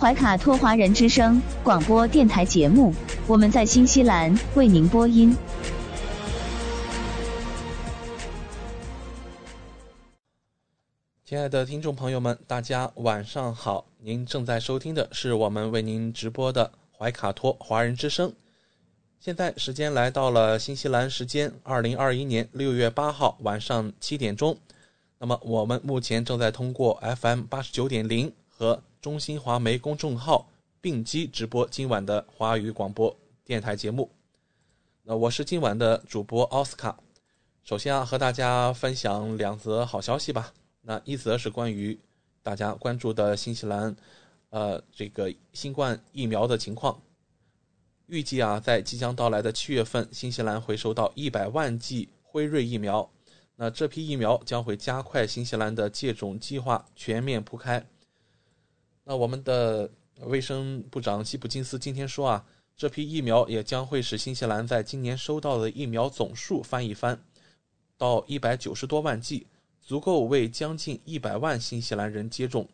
怀卡托华人之声广播电台节目，我们在新西兰为您播音。亲爱的听众朋友们，大家晚上好！您正在收听的是我们为您直播的怀卡托华人之声。现在时间来到了新西兰时间二零二一年六月八号晚上七点钟。那么我们目前正在通过 FM 八十九点零和中新华媒公众号并机直播今晚的华语广播电台节目。那我是今晚的主播奥斯卡。首先啊，和大家分享两则好消息吧。那一则是关于大家关注的新西兰，呃，这个新冠疫苗的情况。预计啊，在即将到来的七月份，新西兰会收到一百万剂辉瑞疫苗。那这批疫苗将会加快新西兰的接种计划全面铺开。那我们的卫生部长基普金斯今天说啊，这批疫苗也将会使新西兰在今年收到的疫苗总数翻一番，到一百九十多万剂。足够为将近一百万新西兰人接种。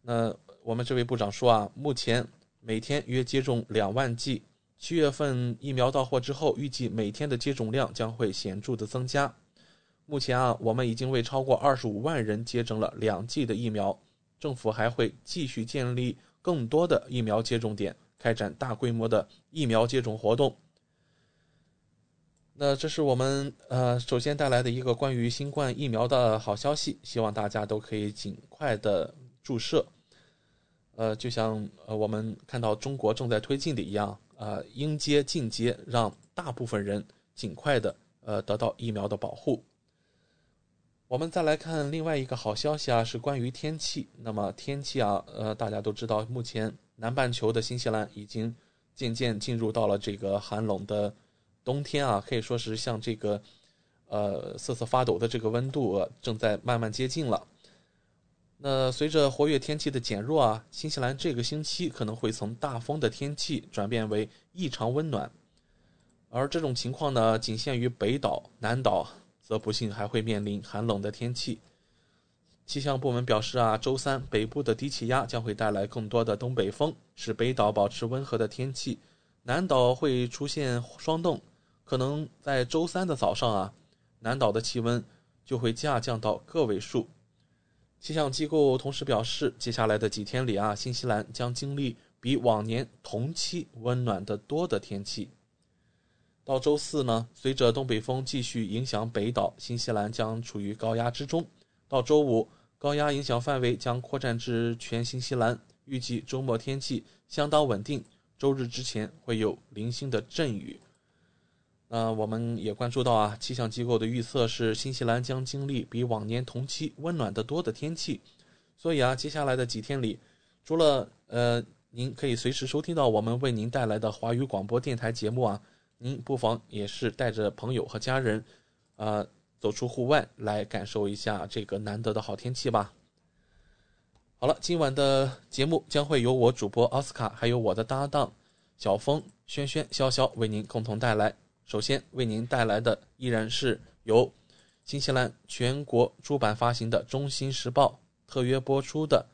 那我们这位部长说啊，目前每天约接种两万剂，七月份疫苗到货之后，预计每天的接种量将会显著的增加。目前啊，我们已经为超过二十五万人接种了两剂的疫苗，政府还会继续建立更多的疫苗接种点，开展大规模的疫苗接种活动。那这是我们呃首先带来的一个关于新冠疫苗的好消息，希望大家都可以尽快的注射。呃，就像呃我们看到中国正在推进的一样，呃，应接尽接，让大部分人尽快的呃得到疫苗的保护。我们再来看另外一个好消息啊，是关于天气。那么天气啊，呃，大家都知道，目前南半球的新西兰已经渐渐进入到了这个寒冷的。冬天啊，可以说是像这个，呃，瑟瑟发抖的这个温度、呃、正在慢慢接近了。那随着活跃天气的减弱啊，新西兰这个星期可能会从大风的天气转变为异常温暖。而这种情况呢，仅限于北岛，南岛则不幸还会面临寒冷的天气。气象部门表示啊，周三北部的低气压将会带来更多的东北风，使北岛保持温和的天气，南岛会出现霜冻。可能在周三的早上啊，南岛的气温就会下降到个位数。气象机构同时表示，接下来的几天里啊，新西兰将经历比往年同期温暖得多的天气。到周四呢，随着东北风继续影响北岛，新西兰将处于高压之中。到周五，高压影响范围将扩展至全新西兰。预计周末天气相当稳定，周日之前会有零星的阵雨。那我们也关注到啊，气象机构的预测是新西兰将经历比往年同期温暖得多的天气，所以啊，接下来的几天里，除了呃，您可以随时收听到我们为您带来的华语广播电台节目啊，您不妨也是带着朋友和家人，呃，走出户外来感受一下这个难得的好天气吧。好了，今晚的节目将会由我主播奥斯卡，还有我的搭档小峰、轩轩、潇潇为您共同带来。首先为您带来的依然是由新西兰全国出版发行的《中新时报》特约播出的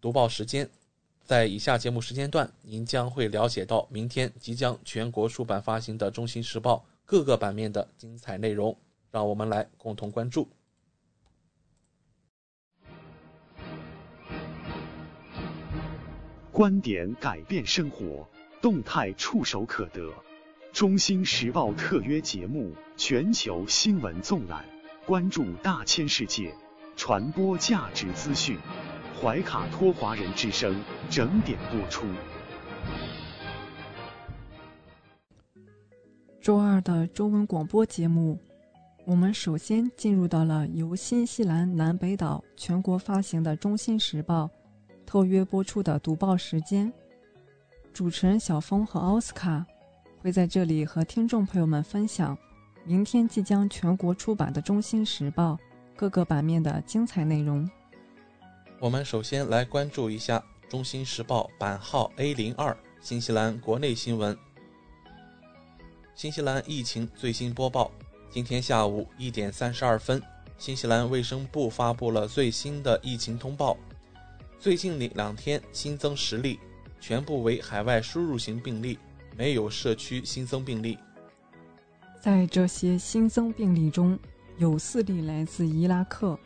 读报时间。在以下节目时间段，您将会了解到明天即将全国出版发行的《中新时报》各个版面的精彩内容。让我们来共同关注。观点改变生活，动态触手可得中新时报特约节目《全球新闻纵览》，关注大千世界，传播价值资讯。怀卡托华人之声整点播出。周二的中文广播节目，我们首先进入到了由新西兰南北岛全国发行的《中心时报》特约播出的读报时间。主持人小峰和奥斯卡会在这里和听众朋友们分享明天即将全国出版的《中心时报》各个版面的精彩内容。我们首先来关注一下《中新时报》版号 A 零二新西兰国内新闻。新西兰疫情最新播报：今天下午一点三十二分，新西兰卫生部发布了最新的疫情通报。最近两两天新增十例，全部为海外输入型病例，没有社区新增病例。在这些新增病例中，有四例来自伊拉克，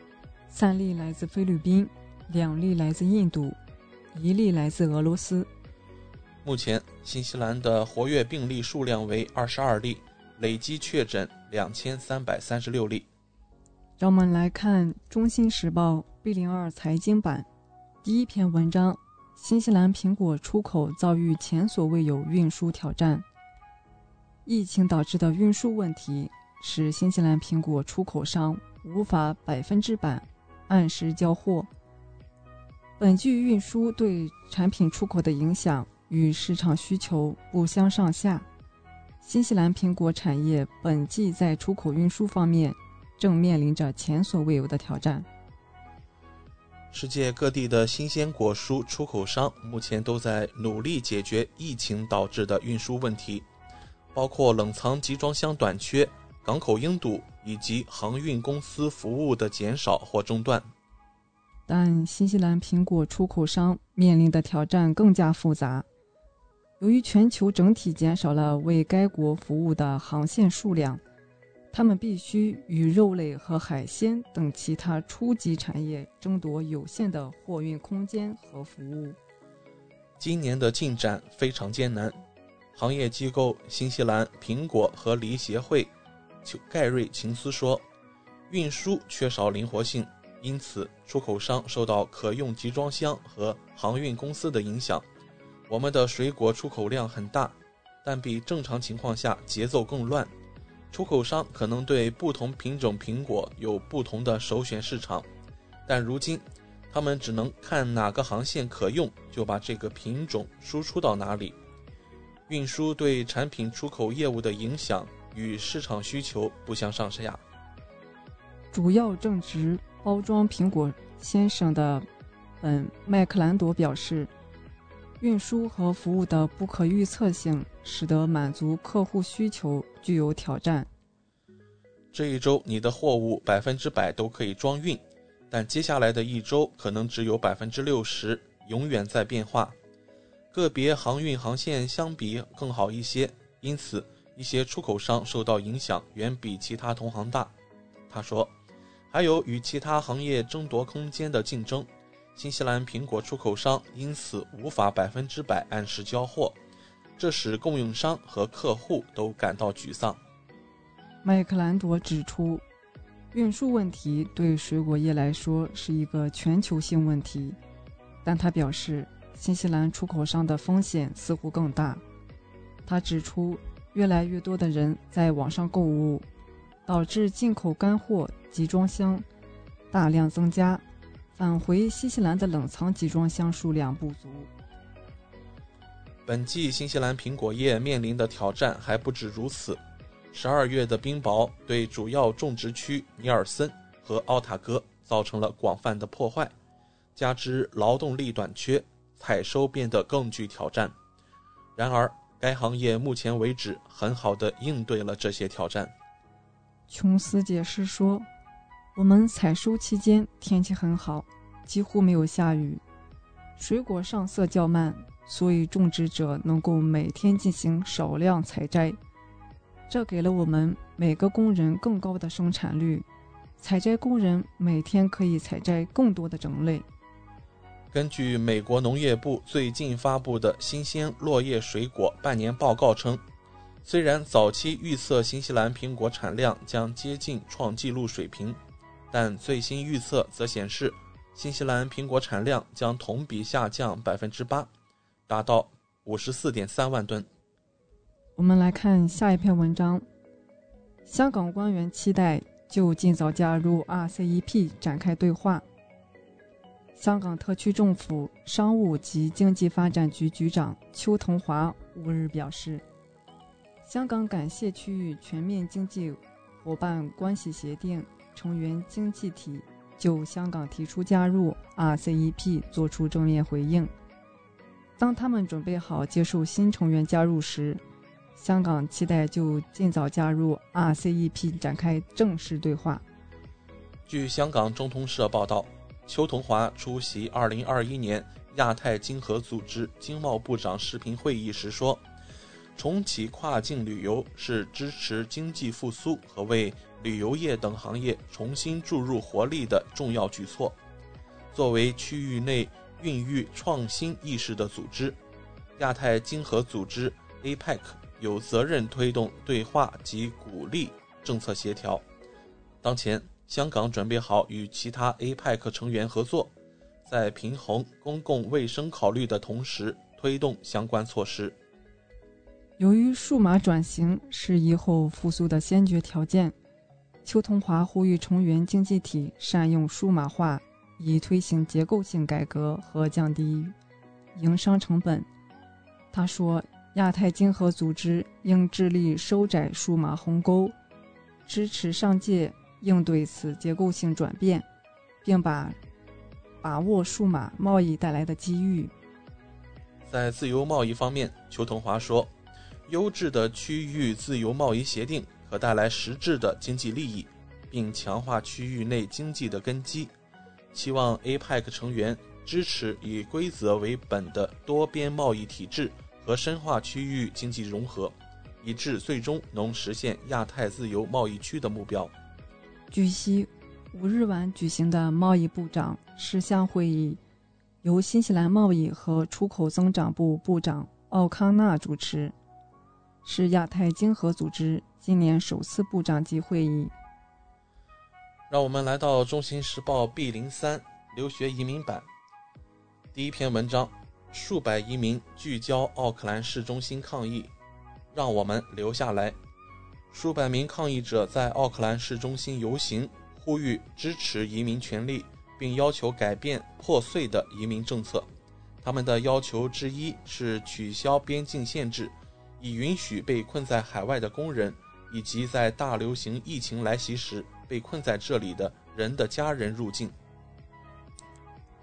三例来自菲律宾。两例来自印度，一例来自俄罗斯。目前，新西兰的活跃病例数量为二十二例，累计确诊两千三百三十六例。让我们来看《中新时报》B 零二财经版第一篇文章：新西兰苹果出口遭遇前所未有运输挑战。疫情导致的运输问题使新西兰苹果出口商无法百分之百按时交货。本季运输对产品出口的影响与市场需求不相上下。新西兰苹果产业本季在出口运输方面正面临着前所未有的挑战。世界各地的新鲜果蔬出口商目前都在努力解决疫情导致的运输问题，包括冷藏集装箱短缺、港口拥堵以及航运公司服务的减少或中断。但新西兰苹果出口商面临的挑战更加复杂。由于全球整体减少了为该国服务的航线数量，他们必须与肉类和海鲜等其他初级产业争夺有限的货运空间和服务。今年的进展非常艰难。行业机构新西兰苹果和梨协会盖瑞琴斯说：“运输缺少灵活性。”因此，出口商受到可用集装箱和航运公司的影响。我们的水果出口量很大，但比正常情况下节奏更乱。出口商可能对不同品种苹果有不同的首选市场，但如今他们只能看哪个航线可用，就把这个品种输出到哪里。运输对产品出口业务的影响与市场需求不相上下。主要正值。包装苹果先生的本麦克兰朵表示，运输和服务的不可预测性使得满足客户需求具有挑战。这一周你的货物百分之百都可以装运，但接下来的一周可能只有百分之六十，永远在变化。个别航运航线相比更好一些，因此一些出口商受到影响远比其他同行大。他说。还有与其他行业争夺空间的竞争，新西兰苹果出口商因此无法百分之百按时交货，这使供应商和客户都感到沮丧。麦克兰朵指出，运输问题对水果业来说是一个全球性问题，但他表示，新西兰出口商的风险似乎更大。他指出，越来越多的人在网上购物。导致进口干货集装箱大量增加，返回新西兰的冷藏集装箱数量不足。本季新西兰苹果业面临的挑战还不止如此。十二月的冰雹对主要种植区尼尔森和奥塔哥造成了广泛的破坏，加之劳动力短缺，采收变得更具挑战。然而，该行业目前为止很好的应对了这些挑战。琼斯解释说：“我们采收期间天气很好，几乎没有下雨，水果上色较慢，所以种植者能够每天进行少量采摘，这给了我们每个工人更高的生产率。采摘工人每天可以采摘更多的种类。”根据美国农业部最近发布的新鲜落叶水果半年报告称。虽然早期预测新西兰苹果产量将接近创纪录水平，但最新预测则显示，新西兰苹果产量将同比下降百分之八，达到五十四点三万吨。我们来看下一篇文章：香港官员期待就尽早加入 RCEP 展开对话。香港特区政府商务及经济发展局局长邱腾华五日表示。香港感谢区域全面经济伙伴关系协定成员经济体就香港提出加入 RCEP 作出正面回应。当他们准备好接受新成员加入时，香港期待就尽早加入 RCEP 展开正式对话。据香港中通社报道，邱腾华出席2021年亚太经合组织经贸部长视频会议时说。重启跨境旅游是支持经济复苏和为旅游业等行业重新注入活力的重要举措。作为区域内孕育创新意识的组织，亚太经合组织 （APEC） 有责任推动对话及鼓励政策协调。当前，香港准备好与其他 APEC 成员合作，在平衡公共卫生考虑的同时，推动相关措施。由于数码转型是以后复苏的先决条件，邱同华呼吁成员经济体善用数码化，以推行结构性改革和降低营商成本。他说，亚太经合组织应致力收窄数码鸿沟，支持上界应对此结构性转变，并把把握数码贸易带来的机遇。在自由贸易方面，邱同华说。优质的区域自由贸易协定可带来实质的经济利益，并强化区域内经济的根基。希望 APEC 成员支持以规则为本的多边贸易体制和深化区域经济融合，以致最终能实现亚太自由贸易区的目标。据悉，五日晚举行的贸易部长十项会议，由新西兰贸易和出口增长部部长奥康纳主持。是亚太经合组织今年首次部长级会议。让我们来到《中新时报》B 零三留学移民版，第一篇文章：数百移民聚焦奥克兰市中心抗议，让我们留下来。数百名抗议者在奥克兰市中心游行，呼吁支持移民权利，并要求改变破碎的移民政策。他们的要求之一是取消边境限制。以允许被困在海外的工人，以及在大流行疫情来袭时被困在这里的人的家人入境。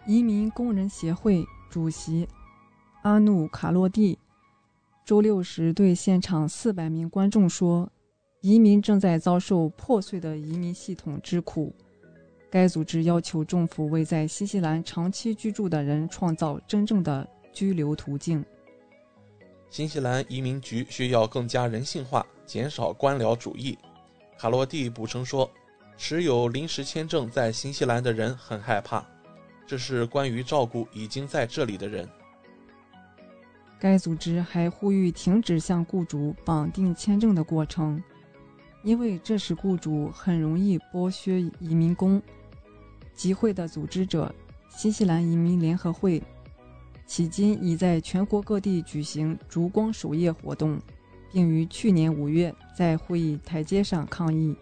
移民工人协会主席阿努卡洛蒂周六时对现场四百名观众说：“移民正在遭受破碎的移民系统之苦。”该组织要求政府为在新西兰长期居住的人创造真正的居留途径。新西兰移民局需要更加人性化，减少官僚主义。卡洛蒂补充说：“持有临时签证在新西兰的人很害怕，这是关于照顾已经在这里的人。”该组织还呼吁停止向雇主绑定签证的过程，因为这使雇主很容易剥削移民工。集会的组织者——新西兰移民联合会。迄今已在全国各地举行烛光守夜活动，并于去年五月在会议台阶上抗议。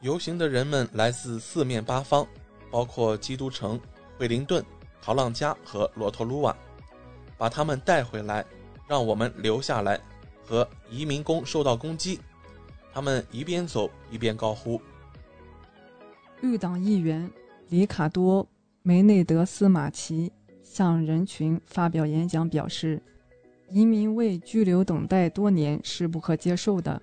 游行的人们来自四面八方，包括基督城、惠灵顿、陶浪加和罗托鲁瓦。把他们带回来，让我们留下来。和移民工受到攻击，他们一边走一边高呼。绿党议员里卡多·梅内德斯马奇。向人群发表演讲，表示移民为居留等待多年是不可接受的，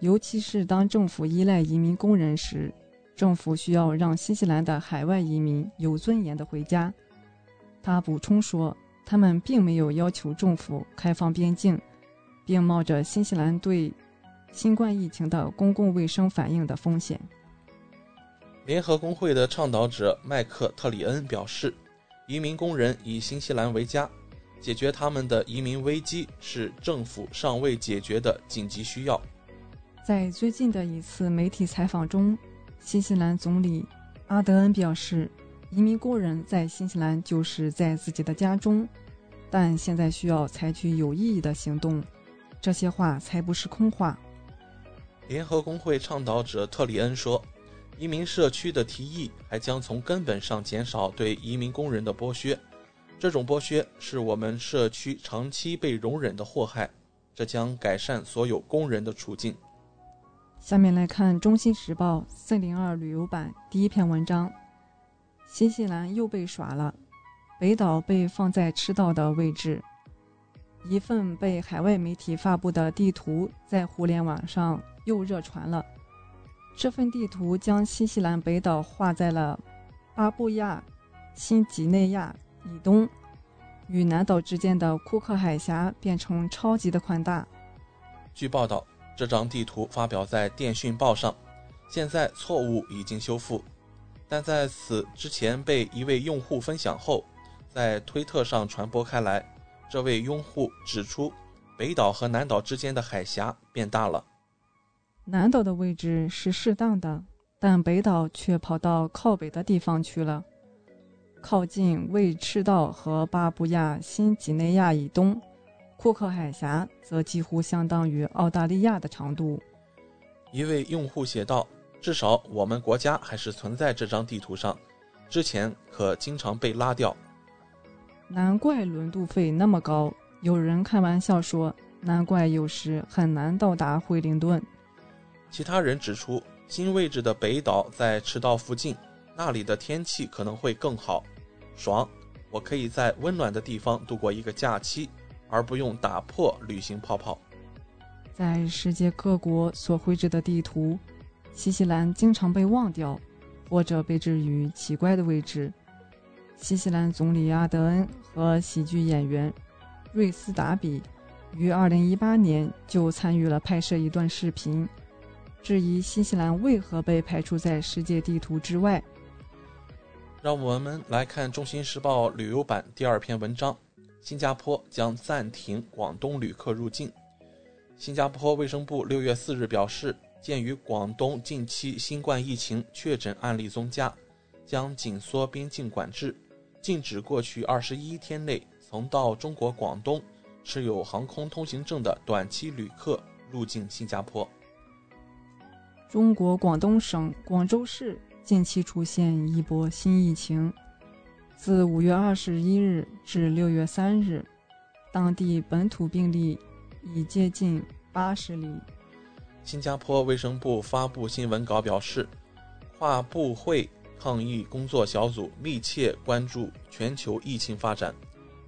尤其是当政府依赖移民工人时，政府需要让新西兰的海外移民有尊严的回家。他补充说，他们并没有要求政府开放边境，并冒着新西兰对新冠疫情的公共卫生反应的风险。联合工会的倡导者麦克特里恩表示。移民工人以新西兰为家，解决他们的移民危机是政府尚未解决的紧急需要。在最近的一次媒体采访中，新西兰总理阿德恩表示，移民工人在新西兰就是在自己的家中，但现在需要采取有意义的行动。这些话才不是空话。联合工会倡导者特里恩说，移民社区的提议还将从根本上减少对移民工人的剥削。这种剥削是我们社区长期被容忍的祸害，这将改善所有工人的处境。下面来看《中新时报》四零二旅游版第一篇文章：新西兰又被耍了，北岛被放在赤道的位置。一份被海外媒体发布的地图在互联网上又热传了。这份地图将新西兰北岛画在了巴布亚新几内亚。以东与南岛之间的库克海峡变成超级的宽大。据报道，这张地图发表在电讯报上，现在错误已经修复，但在此之前被一位用户分享后，在推特上传播开来。这位用户指出，北岛和南岛之间的海峡变大了。南岛的位置是适当的，但北岛却跑到靠北的地方去了。靠近未赤道和巴布亚新几内亚以东，库克海峡则几乎相当于澳大利亚的长度。一位用户写道：“至少我们国家还是存在这张地图上，之前可经常被拉掉。”难怪轮渡费那么高。有人开玩笑说：“难怪有时很难到达惠灵顿。”其他人指出，新位置的北岛在赤道附近，那里的天气可能会更好。爽，我可以在温暖的地方度过一个假期，而不用打破旅行泡泡。在世界各国所绘制的地图，新西兰经常被忘掉，或者被置于奇怪的位置。新西兰总理阿德恩和喜剧演员瑞斯达比于2018年就参与了拍摄一段视频，质疑新西兰为何被排除在世界地图之外。让我们来看《中新时报》旅游版第二篇文章：新加坡将暂停广东旅客入境。新加坡卫生部六月四日表示，鉴于广东近期新冠疫情确诊案例增加，将紧缩边境管制，禁止过去二十一天内曾到中国广东持有航空通行证的短期旅客入境新加坡。中国广东省广州市。近期出现一波新疫情，自五月二十一日至六月三日，当地本土病例已接近八十例。新加坡卫生部发布新闻稿表示，跨部会抗疫工作小组密切关注全球疫情发展，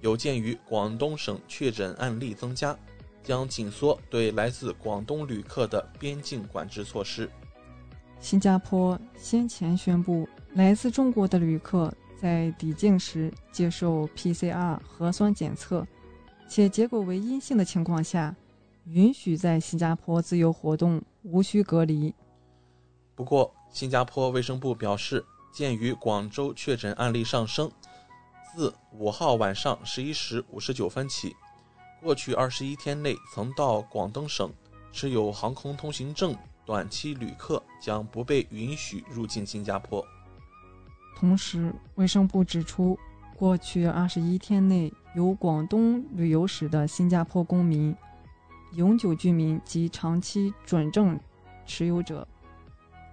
有鉴于广东省确诊案例增加，将紧缩对来自广东旅客的边境管制措施。新加坡先前宣布，来自中国的旅客在抵境时接受 PCR 核酸检测，且结果为阴性的情况下，允许在新加坡自由活动，无需隔离。不过，新加坡卫生部表示，鉴于广州确诊案例上升，自五号晚上十一时五十九分起，过去二十一天内曾到广东省持有航空通行证。短期旅客将不被允许入境新加坡。同时，卫生部指出，过去二十一天内有广东旅游史的新加坡公民、永久居民及长期准证持有者，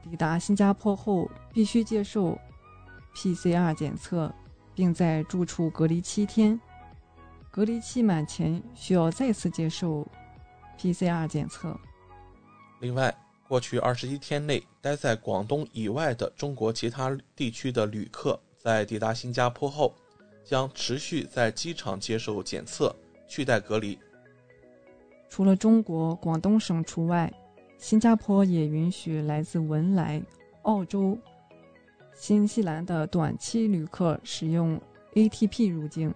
抵达新加坡后必须接受 PCR 检测，并在住处隔离七天。隔离期满前需要再次接受 PCR 检测。另外，过去二十一天内待在广东以外的中国其他地区的旅客，在抵达新加坡后，将持续在机场接受检测，去待隔离。除了中国广东省除外，新加坡也允许来自文莱、澳洲、新西兰的短期旅客使用 ATP 入境。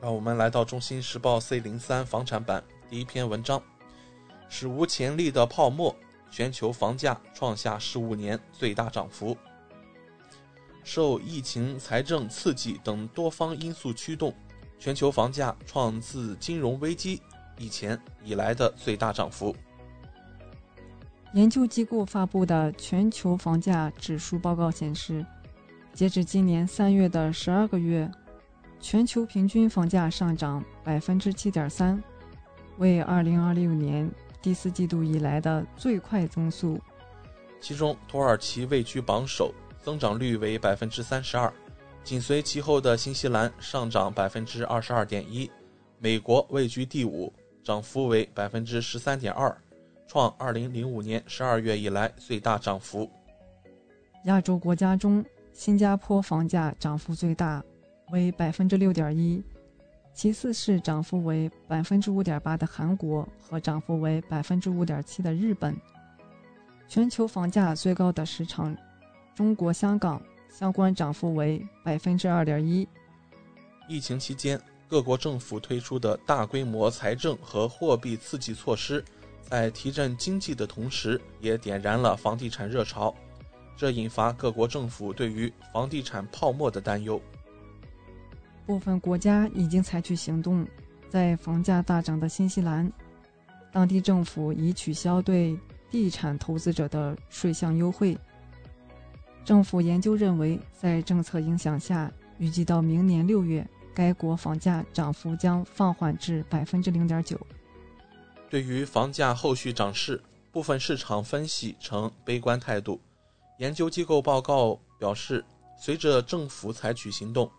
让我们来到《中新时报》C 零三房产版第一篇文章。史无前例的泡沫，全球房价创下十五年最大涨幅。受疫情、财政刺激等多方因素驱动，全球房价创自金融危机以前以来的最大涨幅。研究机构发布的全球房价指数报告显示，截至今年三月的十二个月，全球平均房价上涨百分之七点三，为二零二六年第四季度以来的最快增速。其中，土耳其位居榜首，增长率为百分之三十二，紧随其后的新西兰上涨百分之二十二点一，美国位居第五，涨幅为百分之十三点二。创二零零五年十二月以来最大涨幅。亚洲国家中，新加坡房价涨幅最大，为百分之六点一，其次是涨幅为百分之五点八的韩国和涨幅为百分之五点七的日本。全球房价最高的市场，中国香港相关涨幅为百分之二点一。疫情期间，各国政府推出的大规模财政和货币刺激措施。在提振经济的同时，也点燃了房地产热潮，这引发各国政府对于房地产泡沫的担忧。部分国家已经采取行动，在房价大涨的新西兰，当地政府已取消对地产投资者的税项优惠。政府研究认为，在政策影响下，预计到明年六月，该国房价涨幅将放缓至百分之零点九。对于房价后续涨势，部分市场分析呈悲观态度。研究机构报告表示，随着政府采取行动，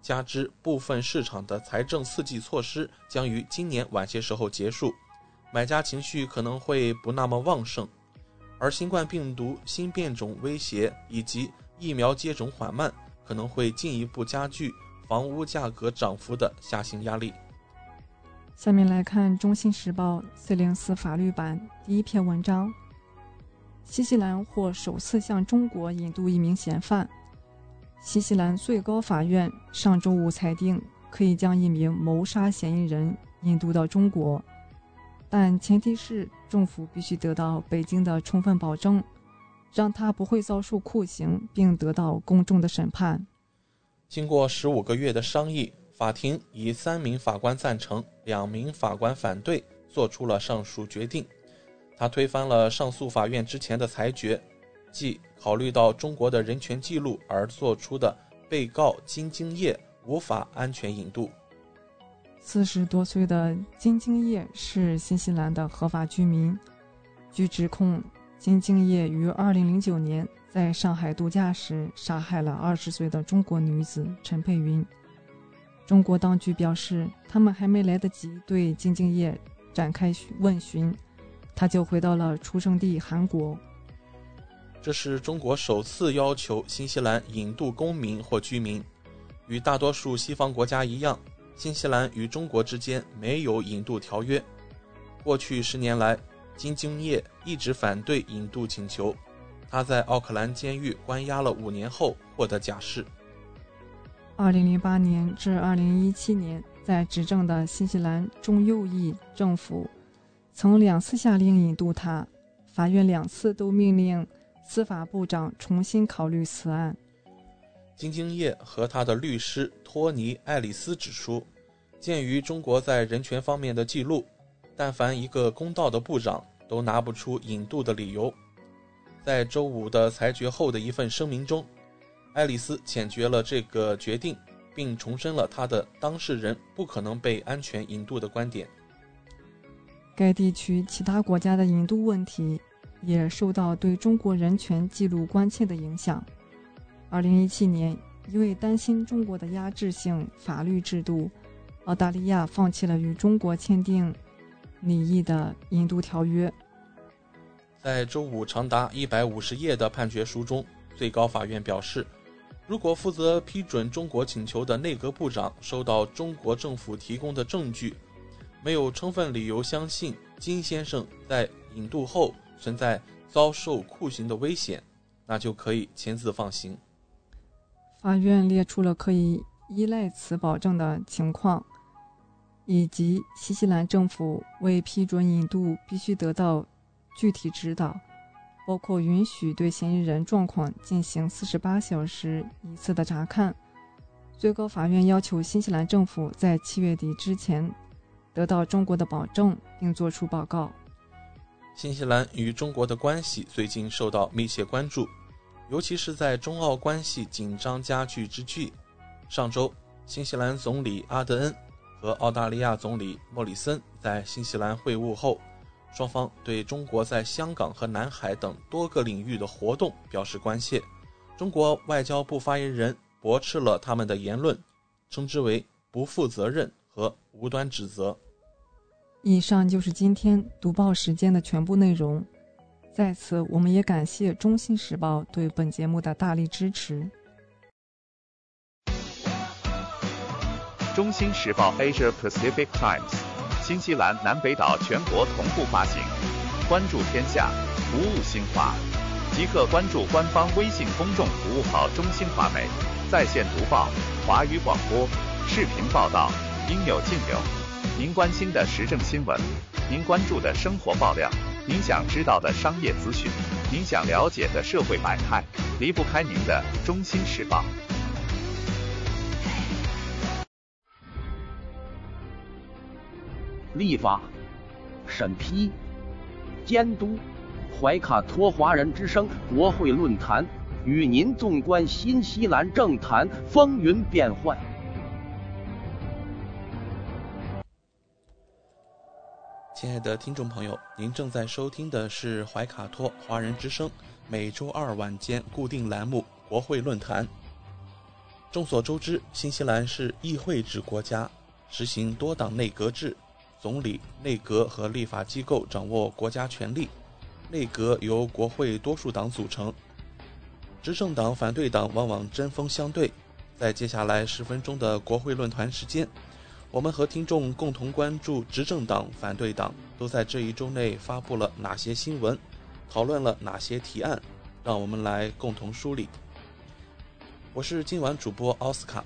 加之部分市场的财政刺激措施将于今年晚些时候结束，买家情绪可能会不那么旺盛。而新冠病毒新变种威胁以及疫苗接种缓慢，可能会进一步加剧房屋价格涨幅的下行压力。下面来看《中新时报》四零四法律版第一篇文章：新西兰或首次向中国引渡一名嫌犯。新西兰最高法院上周五裁定，可以将一名谋杀嫌疑人引渡到中国，但前提是政府必须得到北京的充分保证，让他不会遭受酷刑，并得到公正的审判。经过十五个月的商议。法庭以三名法官赞成、两名法官反对，做出了上述决定。他推翻了上诉法院之前的裁决，即考虑到中国的人权记录而做出的被告金京业无法安全引渡。四十多岁的金京业是新西兰的合法居民。据指控，金晶业于二零零九年在上海度假时杀害了二十岁的中国女子陈佩云。中国当局表示，他们还没来得及对金敬业展开问询，他就回到了出生地韩国。这是中国首次要求新西兰引渡公民或居民。与大多数西方国家一样，新西兰与中国之间没有引渡条约。过去十年来，金敬业一直反对引渡请求。他在奥克兰监狱关押了五年后获得假释。二零零八年至二零一七年，在执政的新西兰中右翼政府曾两次下令引渡他，法院两次都命令司法部长重新考虑此案。金京业和他的律师托尼·爱丽丝指出，鉴于中国在人权方面的记录，但凡一个公道的部长都拿不出引渡的理由。在周五的裁决后的一份声明中。爱丽丝谴决了这个决定，并重申了他的当事人不可能被安全引渡的观点。该地区其他国家的引渡问题也受到对中国人权记录关切的影响。二零一七年，因为担心中国的压制性法律制度，澳大利亚放弃了与中国签订拟议的引渡条约。在周五长达一百五十页的判决书中，最高法院表示。如果负责批准中国请求的内阁部长收到中国政府提供的证据，没有充分理由相信金先生在引渡后存在遭受酷刑的危险，那就可以签字放行。法院列出了可以依赖此保证的情况，以及新西兰政府为批准引渡必须得到具体指导。包括允许对嫌疑人状况进行四十八小时一次的查看，最高法院要求新西兰政府在七月底之前得到中国的保证，并作出报告。新西兰与中国的关系最近受到密切关注，尤其是在中澳关系紧张加剧之际。上周，新西兰总理阿德恩和澳大利亚总理莫里森在新西兰会晤后，双方对中国在香港和南海等多个领域的活动表示关切。中国外交部发言人。驳斥了他们的言论，称之为不负责任和无端指责。以上就是今天读报时间的全部内容。在此，我们也感谢《中新时报》对本节目的大力支持。《中新时报 Asia Pacific Times》，新西兰南北岛全国同步发行。关注天下，服务新华，即刻关注官方微信公众服务号“中新华媒”。在线读报、华语广播、视频报道，应有尽有。您关心的时政新闻，您关注的生活爆料，您想知道的商业资讯，您想了解的社会百态，离不开您的《中心时报》。立法、审批、监督，怀卡托华人之声国会论坛。与您纵观新西兰政坛风云变幻。亲爱的听众朋友，您正在收听的是怀卡托华人之声每周二晚间固定栏目《国会论坛》。众所周知，新西兰是议会制国家，实行多党内阁制，总理、内阁和立法机构掌握国家权力，内阁由国会多数党组成。执政党、反对党往往针锋相对。在接下来十分钟的国会论坛时间，我们和听众共同关注执政党、反对党都在这一周内发布了哪些新闻，讨论了哪些提案，让我们来共同梳理。我是今晚主播奥斯卡。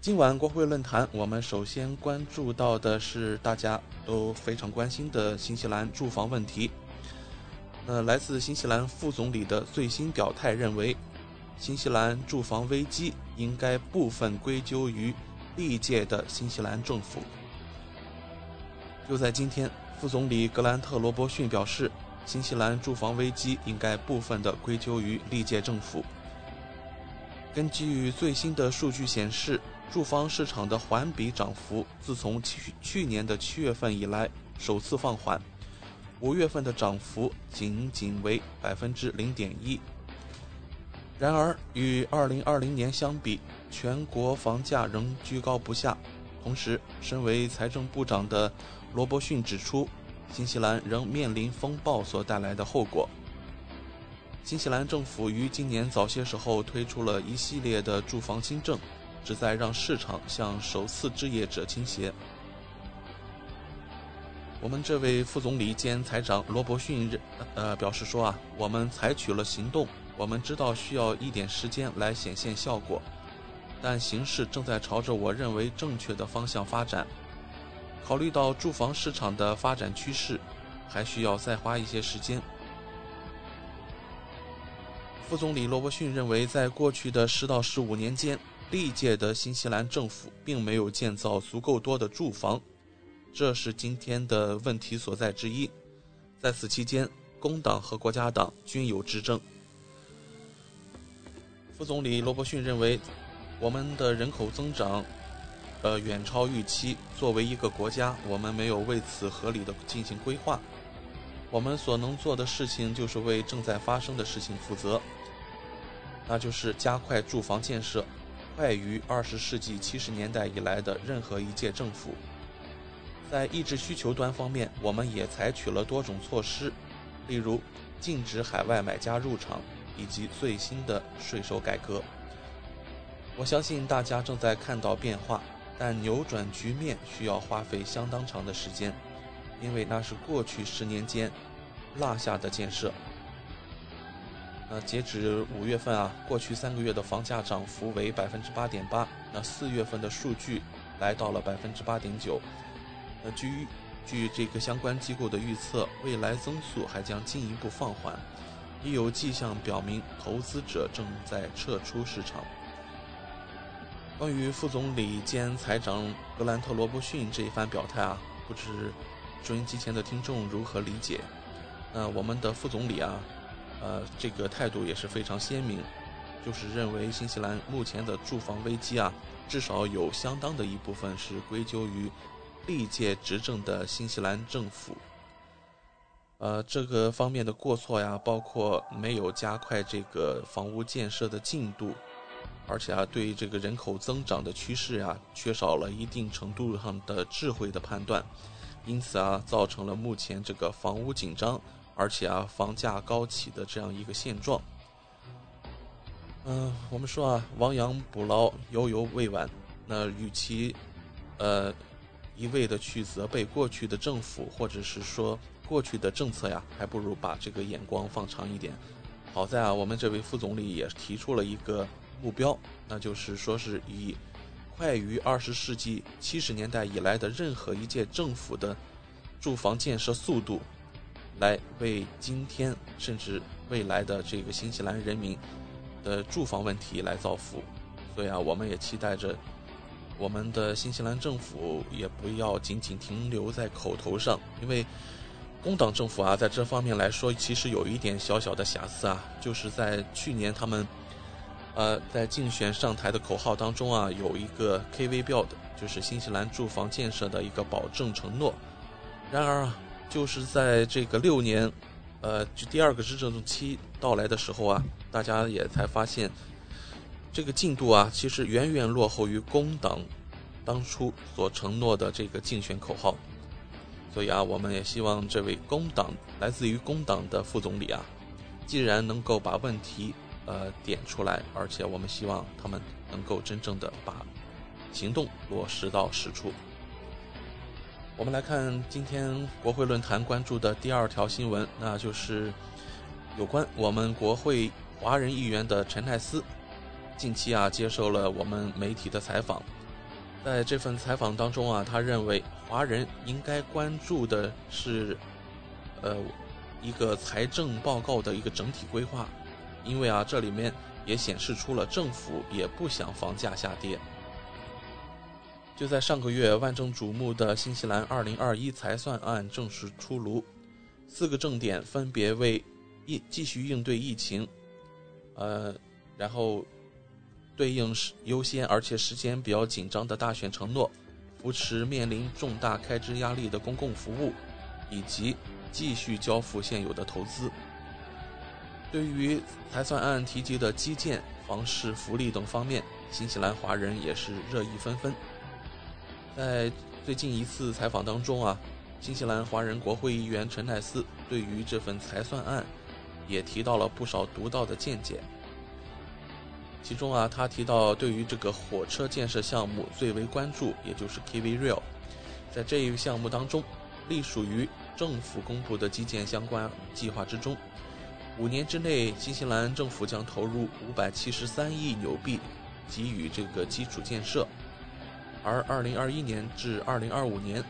今晚国会论坛，我们首先关注到的是大家都非常关心的新西兰住房问题。那来自新西兰副总理的最新表态认为，新西兰住房危机应该部分归咎于历届的新西兰政府。就在今天，副总理格兰特·罗伯逊表示，新西兰住房危机应该部分的归咎于历届政府。根据最新的数据显示，住房市场的环比涨幅自从去去年的七月份以来首次放缓。五月份的涨幅仅仅为百分之零点一。然而，与二零二零年相比，全国房价仍居高不下。同时，身为财政部长的罗伯逊指出，新西兰仍面临风暴所带来的后果。新西兰政府于今年早些时候推出了一系列的住房新政，旨在让市场向首次置业者倾斜。我们这位副总理兼财长罗伯逊呃表示说啊，我们采取了行动，我们知道需要一点时间来显现效果，但形势正在朝着我认为正确的方向发展。考虑到住房市场的发展趋势，还需要再花一些时间。副总理罗伯逊认为，在过去的十到十五年间，历届的新西兰政府并没有建造足够多的住房。这是今天的问题所在之一。在此期间，工党和国家党均有执政。副总理罗伯逊认为，我们的人口增长，呃，远超预期。作为一个国家，我们没有为此合理的进行规划。我们所能做的事情，就是为正在发生的事情负责，那就是加快住房建设，快于二十世纪七十年代以来的任何一届政府。在抑制需求端方面，我们也采取了多种措施，例如禁止海外买家入场，以及最新的税收改革。我相信大家正在看到变化，但扭转局面需要花费相当长的时间，因为那是过去十年间落下的建设。那截止五月份啊，过去三个月的房价涨幅为百分之八点八，那四月份的数据来到了百分之八点九。那，据据这个相关机构的预测，未来增速还将进一步放缓，已有迹象表明投资者正在撤出市场。关于副总理兼财长格兰特·罗伯逊这一番表态啊，不知收音机前的听众如何理解？那我们的副总理啊，呃，这个态度也是非常鲜明，就是认为新西兰目前的住房危机啊，至少有相当的一部分是归咎于历届执政的新西兰政府。呃，这个方面的过错呀，包括没有加快这个房屋建设的进度，而且啊，对这个人口增长的趋势啊，缺少了一定程度上的智慧的判断，因此啊，造成了目前这个房屋紧张，而且啊，房价高企的这样一个现状。嗯，我们说啊，亡羊补牢，犹犹未晚。那与其，呃，一味的去责备过去的政府，或者是说。过去的政策呀，还不如把这个眼光放长一点。好在啊，我们这位副总理也提出了一个目标，那就是说是以快于二十世纪七十年代以来的任何一届政府的住房建设速度，来为今天甚至未来的这个新西兰人民的住房问题来造福。所以啊，我们也期待着我们的新西兰政府也不要仅仅停留在口头上，因为。工党政府啊，在这方面来说，其实有一点小小的瑕疵啊，就是在去年他们，呃，在竞选上台的口号当中啊，有一个 KV Build，就是新西兰住房建设的一个保证承诺。然而啊，就是在这个六年，呃，就第二个执政期到来的时候啊，大家也才发现，这个进度啊，其实远远落后于工党当初所承诺的这个竞选口号。所以啊，我们也希望这位工党来自于工党的副总理啊，既然能够把问题呃点出来，而且我们希望他们能够真正的把行动落实到实处。我们来看今天国会论坛关注的第二条新闻，那就是有关我们国会华人议员的陈泰斯，近期啊接受了我们媒体的采访。在这份采访当中啊，他认为华人应该关注的是，呃，一个财政报告的一个整体规划，因为啊，这里面也显示出了政府也不想房价下跌。就在上个月，万众瞩目的新西兰2021财算案正式出炉，四个重点分别为应继续应对疫情，呃，然后。对应是优先而且时间比较紧张的大选承诺，扶持面临重大开支压力的公共服务，以及继续交付现有的投资。对于财算案提及的基建、房市、福利等方面，新西兰华人也是热议纷纷。在最近一次采访当中啊，新西兰华人国会议员陈泰斯对于这份财算案也提到了不少独到的见解。其中啊，他提到对于这个火车建设项目最为关注，也就是 KV Rail。在这一项目当中，隶属于政府公布的基建相关计划之中，五年之内，新西兰政府将投入五百七十三亿纽币给予这个基础建设，而二零二一年至二零二五年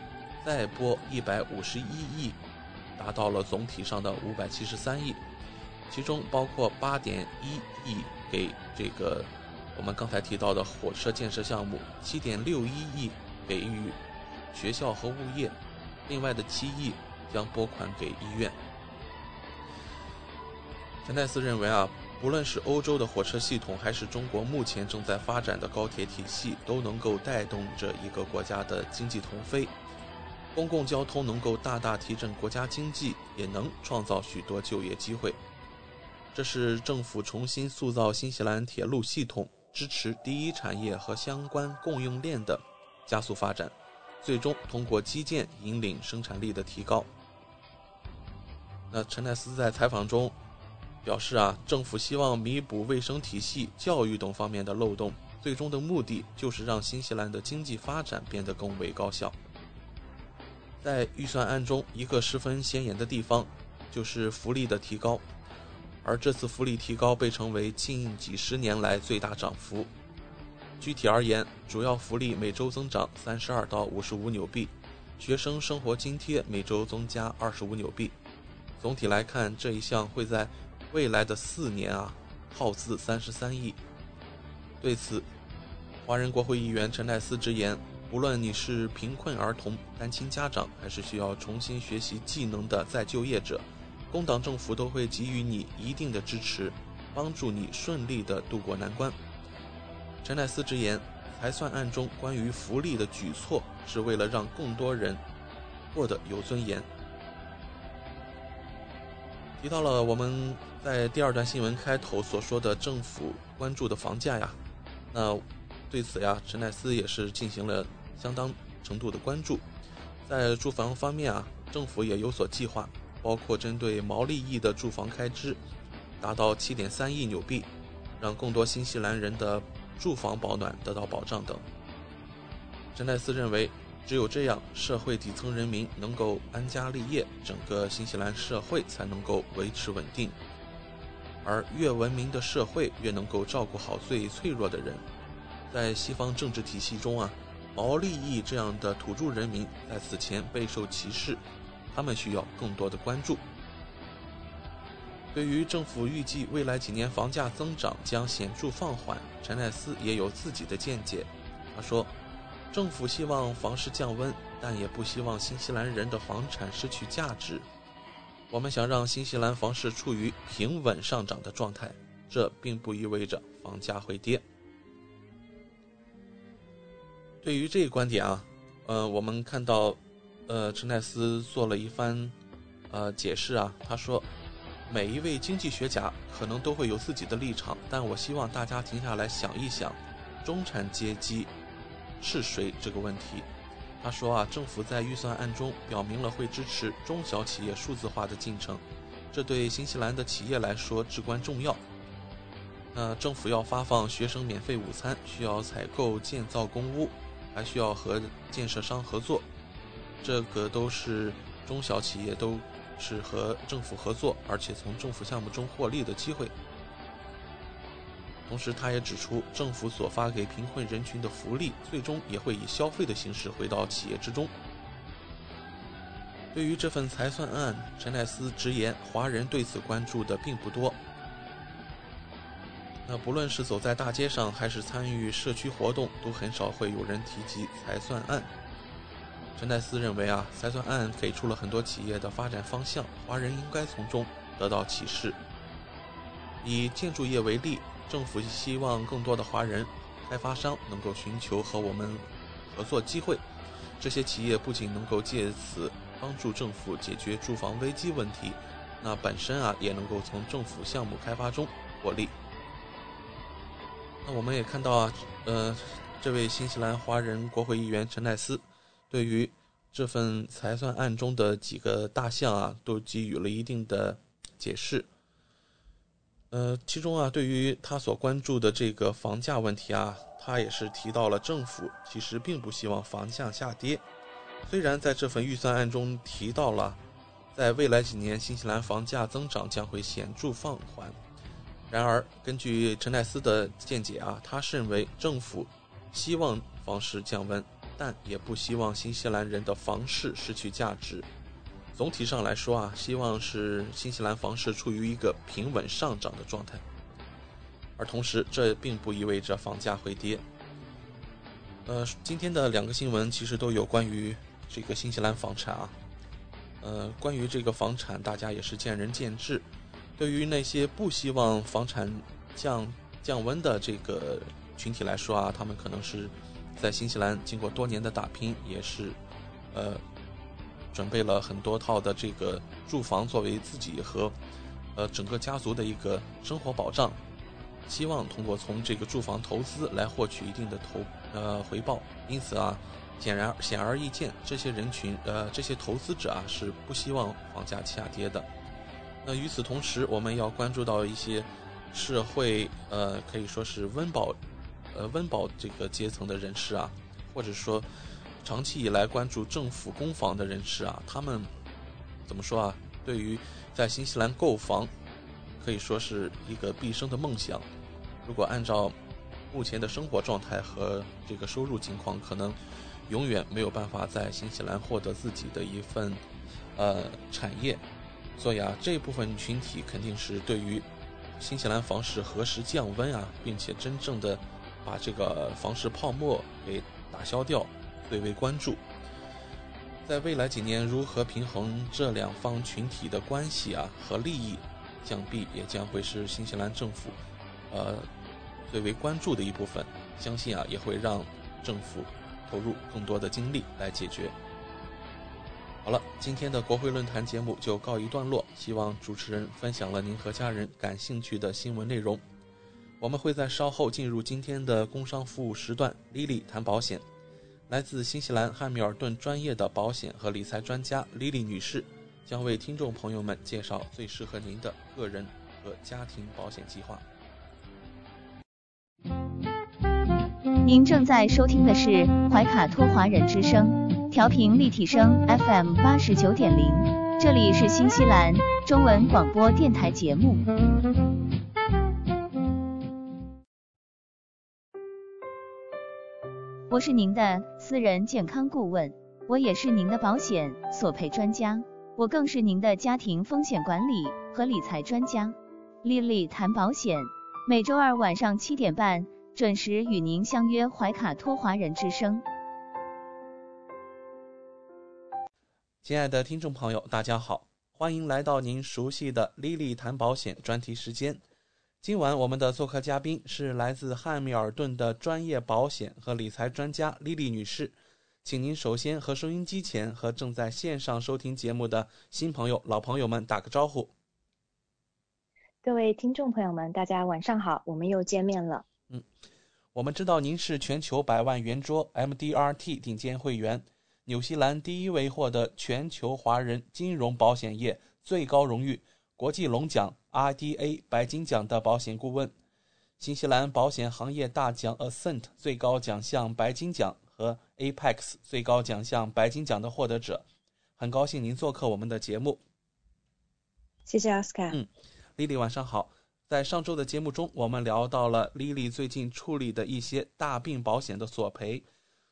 再拨一百五十一亿，达到了总体上的五百七十三亿，其中包括八点一亿。给这个我们刚才提到的火车建设项目七点六一亿给予学校和物业，另外的七亿将拨款给医院。陈奈斯认为啊，不论是欧洲的火车系统，还是中国目前正在发展的高铁体系，都能够带动着一个国家的经济腾飞。公共交通能够大大提振国家经济，也能创造许多就业机会。这是政府重新塑造新西兰铁路系统，支持第一产业和相关供应链的加速发展，最终通过基建引领生产力的提高。那陈奈斯在采访中表示啊，政府希望弥补卫生体系、教育等方面的漏洞，最终的目的就是让新西兰的经济发展变得更为高效。在预算案中，一个十分显眼的地方就是福利的提高。而这次福利提高被称为近几十年来最大涨幅。具体而言，主要福利每周增长三十二到五十五纽币，学生生活津贴每周增加二十五纽币。总体来看，这一项会在未来的四年啊耗资三十三亿。对此，华人国会议员陈奈斯直言，无论你是贫困儿童、单亲家长，还是需要重新学习技能的再就业者，工党政府都会给予你一定的支持，帮助你顺利地度过难关。陈奈斯直言，才算案中关于福利的举措，是为了让更多人过得有尊严。提到了我们在第二段新闻开头所说的政府关注的房价呀，那。对此呀，陈奈斯也是进行了相当程度的关注。在住房方面啊，政府也有所计划，包括针对毛利益的住房开支达到七点三亿纽币，让更多新西兰人的住房保暖得到保障等。陈奈斯认为，只有这样，社会底层人民能够安家立业，整个新西兰社会才能够维持稳定。而越文明的社会，越能够照顾好最脆弱的人。在西方政治体系中啊，毛利益这样的土著人民在此前备受歧视，他们需要更多的关注。对于政府预计未来几年房价增长将显著放缓，陈奈斯也有自己的见解。他说：“政府希望房市降温，但也不希望新西兰人的房产失去价值。我们想让新西兰房市处于平稳上涨的状态，这并不意味着房价会跌。”对于这一观点啊，呃，我们看到，呃，陈奈斯做了一番，呃，解释啊。他说，每一位经济学家可能都会有自己的立场，但我希望大家停下来想一想，中产阶级是谁这个问题。他说啊，政府在预算案中表明了会支持中小企业数字化的进程，这对新西兰的企业来说至关重要。那政府要发放学生免费午餐，需要采购建造公屋。还需要和建设商合作，这个都是中小企业都是和政府合作，而且从政府项目中获利的机会。同时，他也指出，政府所发给贫困人群的福利，最终也会以消费的形式回到企业之中。对于这份财算案，陈乃斯直言，华人对此关注的并不多。那不论是走在大街上，还是参与社区活动，都很少会有人提及财算案。陈奈斯认为啊，财算案给出了很多企业的发展方向，华人应该从中得到启示。以建筑业为例，政府希望更多的华人开发商能够寻求和我们合作机会。这些企业不仅能够借此帮助政府解决住房危机问题，那本身啊也能够从政府项目开发中获利。那我们也看到啊，呃，这位新西兰华人国会议员陈奈斯，对于这份裁算案中的几个大项啊，都给予了一定的解释。呃，其中啊，对于他所关注的这个房价问题啊，他也是提到了政府其实并不希望房价下跌。虽然在这份预算案中提到了，在未来几年新西兰房价增长将会显著放缓。然而，根据陈奈斯的见解啊，他认为政府希望房市降温，但也不希望新西兰人的房市失去价值。总体上来说啊，希望是新西兰房市处于一个平稳上涨的状态。而同时，这并不意味着房价会跌。呃，今天的两个新闻其实都有关于这个新西兰房产啊。呃，关于这个房产，大家也是见仁见智。对于那些不希望房产降降温的这个群体来说啊，他们可能是在新西兰经过多年的打拼，也是呃准备了很多套的这个住房作为自己和呃整个家族的一个生活保障，希望通过从这个住房投资来获取一定的投呃回报。因此啊，显然显而易见，这些人群呃这些投资者啊是不希望房价下跌的。那与此同时，我们要关注到一些社会，呃，可以说是温饱，呃，温饱这个阶层的人士啊，或者说长期以来关注政府公房的人士啊，他们怎么说啊？对于在新西兰购房，可以说是一个毕生的梦想。如果按照目前的生活状态和这个收入情况，可能永远没有办法在新西兰获得自己的一份呃产业。所以啊，这部分群体肯定是对于新西兰房市何时降温啊，并且真正的把这个房市泡沫给打消掉，最为关注。在未来几年，如何平衡这两方群体的关系啊和利益，想必也将会是新西兰政府，呃，最为关注的一部分。相信啊，也会让政府投入更多的精力来解决。好了，今天的国会论坛节目就告一段落。希望主持人分享了您和家人感兴趣的新闻内容。我们会在稍后进入今天的工商服务时段，Lily 谈保险。来自新西兰汉密尔顿专业的保险和理财专家 Lily 女士，将为听众朋友们介绍最适合您的个人和家庭保险计划。您正在收听的是怀卡托华人之声，调频立体声 FM 八十九点零，这里是新西兰中文广播电台节目。我是您的私人健康顾问，我也是您的保险索赔专家，我更是您的家庭风险管理和理财专家。丽丽谈保险，每周二晚上七点半准时与您相约怀卡托华人之声。亲爱的听众朋友，大家好，欢迎来到您熟悉的丽丽谈保险专题时间。今晚我们的做客嘉宾是来自汉密尔顿的专业保险和理财专家莉莉女士，请您首先和收音机前和正在线上收听节目的新朋友、老朋友们打个招呼。各位听众朋友们，大家晚上好，我们又见面了。嗯，我们知道您是全球百万圆桌 MDRT 顶尖会员，纽西兰第一位获得全球华人金融保险业最高荣誉国际龙奖。RDA 白金奖的保险顾问，新西兰保险行业大奖 Ascent 最高奖项白金奖和 Apex 最高奖项白金奖的获得者，很高兴您做客我们的节目。谢谢奥斯卡。嗯，丽丽晚上好。在上周的节目中，我们聊到了丽丽最近处理的一些大病保险的索赔。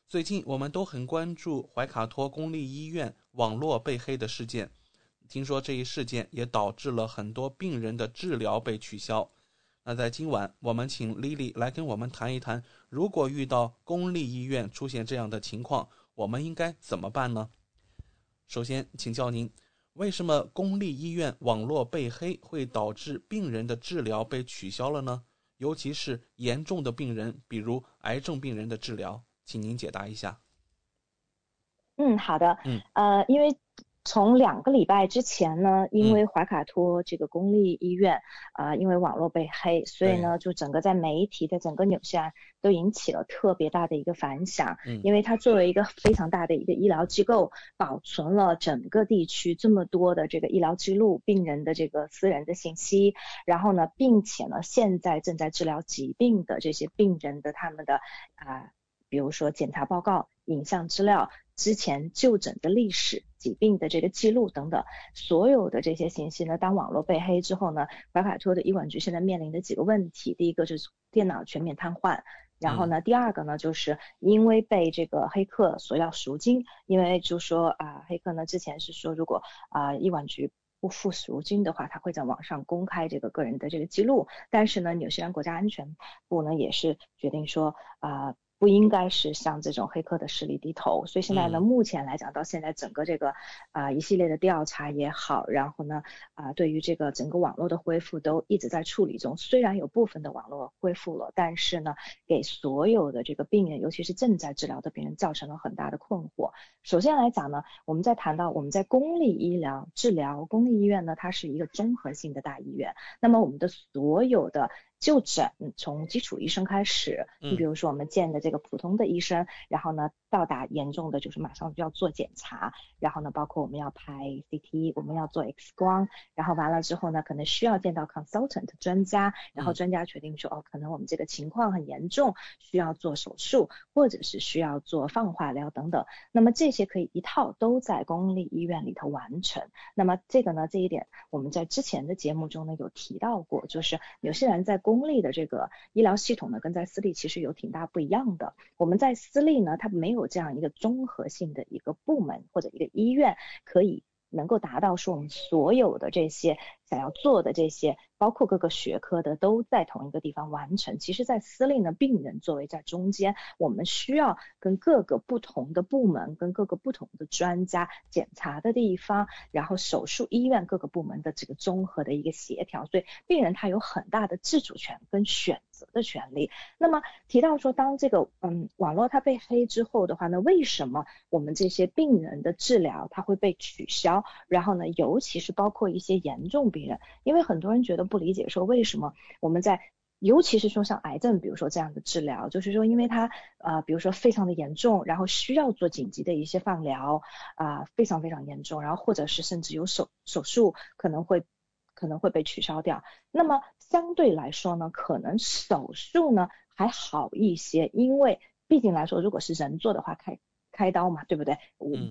最近我们都很关注怀卡托公立医院网络被黑的事件。听说这一事件也导致了很多病人的治疗被取消。那在今晚，我们请 Lily 来跟我们谈一谈，如果遇到公立医院出现这样的情况，我们应该怎么办呢？首先，请教您，为什么公立医院网络被黑会导致病人的治疗被取消了呢？尤其是严重的病人，比如癌症病人的治疗，请您解答一下。嗯，好的。嗯，呃，因为。从两个礼拜之前呢，因为怀卡托这个公立医院啊，因为网络被黑，所以呢，就整个在媒体，在整个纽西兰都引起了特别大的一个反响。嗯，因为它作为一个非常大的一个医疗机构，保存了整个地区这么多的这个医疗记录、病人的这个私人的信息，然后呢，并且呢，现在正在治疗疾病的这些病人的他们的啊，比如说检查报告、影像资料。之前就诊的历史、疾病的这个记录等等，所有的这些信息呢，当网络被黑之后呢，怀卡托的医管局现在面临的几个问题，第一个就是电脑全面瘫痪，然后呢，第二个呢，就是因为被这个黑客索要赎金，因为就说啊，黑客呢之前是说，如果啊医管局不付赎金的话，他会在网上公开这个个人的这个记录，但是呢，纽西兰国家安全部呢也是决定说啊。不应该是向这种黑客的势力低头，所以现在呢，目前来讲，到现在整个这个啊一系列的调查也好，然后呢啊对于这个整个网络的恢复都一直在处理中。虽然有部分的网络恢复了，但是呢，给所有的这个病人，尤其是正在治疗的病人，造成了很大的困惑。首先来讲呢，我们在谈到我们在公立医疗治疗，公立医院呢，它是一个综合性的大医院，那么我们的所有的。就诊从基础医生开始，你比如说我们见的这个普通的医生，然后呢到达严重的就是马上就要做检查，然后呢包括我们要拍 CT，我们要做 X 光，然后完了之后呢可能需要见到 consultant 专家，然后专家决定说哦可能我们这个情况很严重，需要做手术或者是需要做放化疗等等，那么这些可以一套都在公立医院里头完成。那么这个呢这一点我们在之前的节目中呢有提到过，就是有些人在公立的这个医疗系统呢，跟在私立其实有挺大不一样的。我们在私立呢，它没有这样一个综合性的一个部门或者一个医院可以能够达到说我们所有的这些想要做的这些，包括各个学科的都在同一个地方完成。其实，在私立呢，病人作为在中间，我们需要跟各个不同的部门、跟各个不同的专家检查的地方，然后手术医院各个部门的这个综合的一个协调，所以病人他有很大的自主权跟选择的权利。那么提到说，当这个嗯网络它被黑之后的话呢，为什么我们这些病人的治疗它会被取消？然后呢，尤其是包括一些严重病人，因为很多人觉得不理解，说为什么我们在，尤其是说像癌症，比如说这样的治疗，就是说因为它呃，比如说非常的严重，然后需要做紧急的一些放疗啊，非常非常严重，然后或者是甚至有手手术可能会可能会被取消掉。那么相对来说呢，可能手术呢还好一些，因为毕竟来说，如果是人做的话，开。开刀嘛，对不对？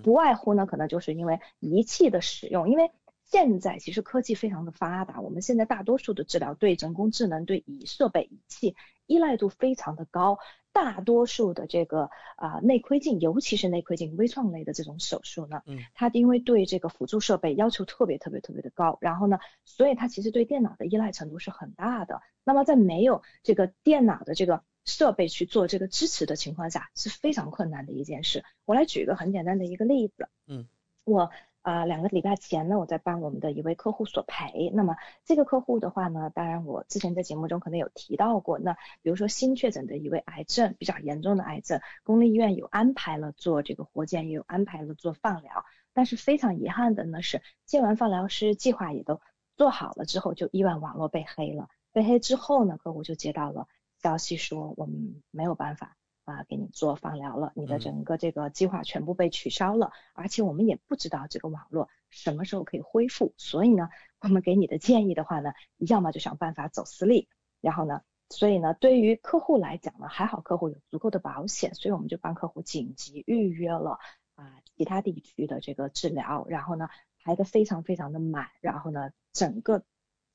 不外乎呢，可能就是因为仪器的使用，因为现在其实科技非常的发达，我们现在大多数的治疗对人工智能、对仪设备仪器依赖度非常的高，大多数的这个啊内窥镜，尤其是内窥镜微创类的这种手术呢，嗯，它因为对这个辅助设备要求特别特别特别的高，然后呢，所以它其实对电脑的依赖程度是很大的。那么在没有这个电脑的这个设备去做这个支持的情况下是非常困难的一件事。我来举一个很简单的一个例子。嗯，我啊两个礼拜前呢，我在帮我们的一位客户索赔。那么这个客户的话呢，当然我之前在节目中可能有提到过。那比如说新确诊的一位癌症，比较严重的癌症，公立医院有安排了做这个活检，也有安排了做放疗。但是非常遗憾的呢是，见完放疗师计划也都做好了之后，就医院网络被黑了。被黑之后呢，客户就接到了。消息说我们没有办法啊给你做放疗了，你的整个这个计划全部被取消了，而且我们也不知道这个网络什么时候可以恢复，所以呢，我们给你的建议的话呢，要么就想办法走私立，然后呢，所以呢，对于客户来讲呢，还好客户有足够的保险，所以我们就帮客户紧急预约了啊其他地区的这个治疗，然后呢排的非常非常的满，然后呢整个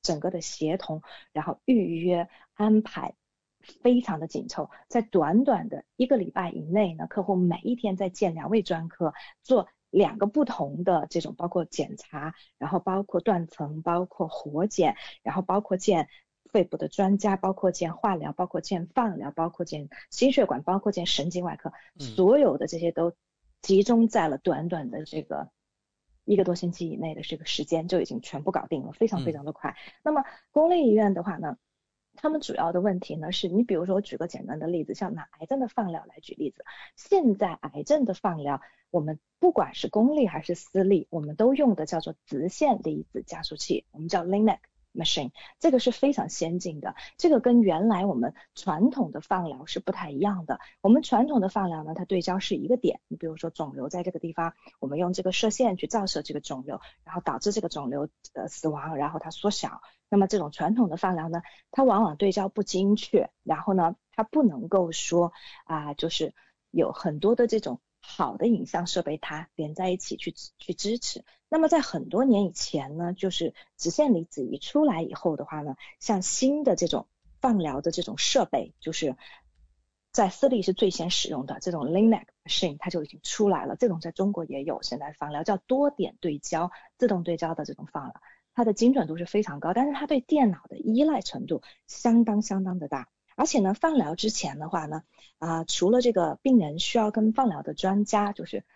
整个的协同，然后预约安排。非常的紧凑，在短短的一个礼拜以内呢，客户每一天在见两位专科，做两个不同的这种包括检查，然后包括断层，包括活检，然后包括见肺部的专家，包括见化疗，包括见放疗，包括见心血管，包括见神经外科，所有的这些都集中在了短短的这个一个多星期以内的这个时间就已经全部搞定了，非常非常的快。那么公立医院的话呢？他们主要的问题呢，是你比如说我举个简单的例子，像拿癌症的放疗来举例子，现在癌症的放疗，我们不管是公立还是私立，我们都用的叫做直线离子加速器，我们叫 Linac machine，这个是非常先进的，这个跟原来我们传统的放疗是不太一样的。我们传统的放疗呢，它对焦是一个点，你比如说肿瘤在这个地方，我们用这个射线去照射这个肿瘤，然后导致这个肿瘤呃死亡，然后它缩小。那么这种传统的放疗呢，它往往对焦不精确，然后呢，它不能够说啊，就是有很多的这种好的影像设备它连在一起去去支持。那么在很多年以前呢，就是直线离子一出来以后的话呢，像新的这种放疗的这种设备，就是在私立是最先使用的这种 Linac machine，它就已经出来了。这种在中国也有，现在放疗叫多点对焦、自动对焦的这种放疗。它的精准度是非常高，但是它对电脑的依赖程度相当相当的大。而且呢，放疗之前的话呢，啊，除了这个病人需要跟放疗的专家就是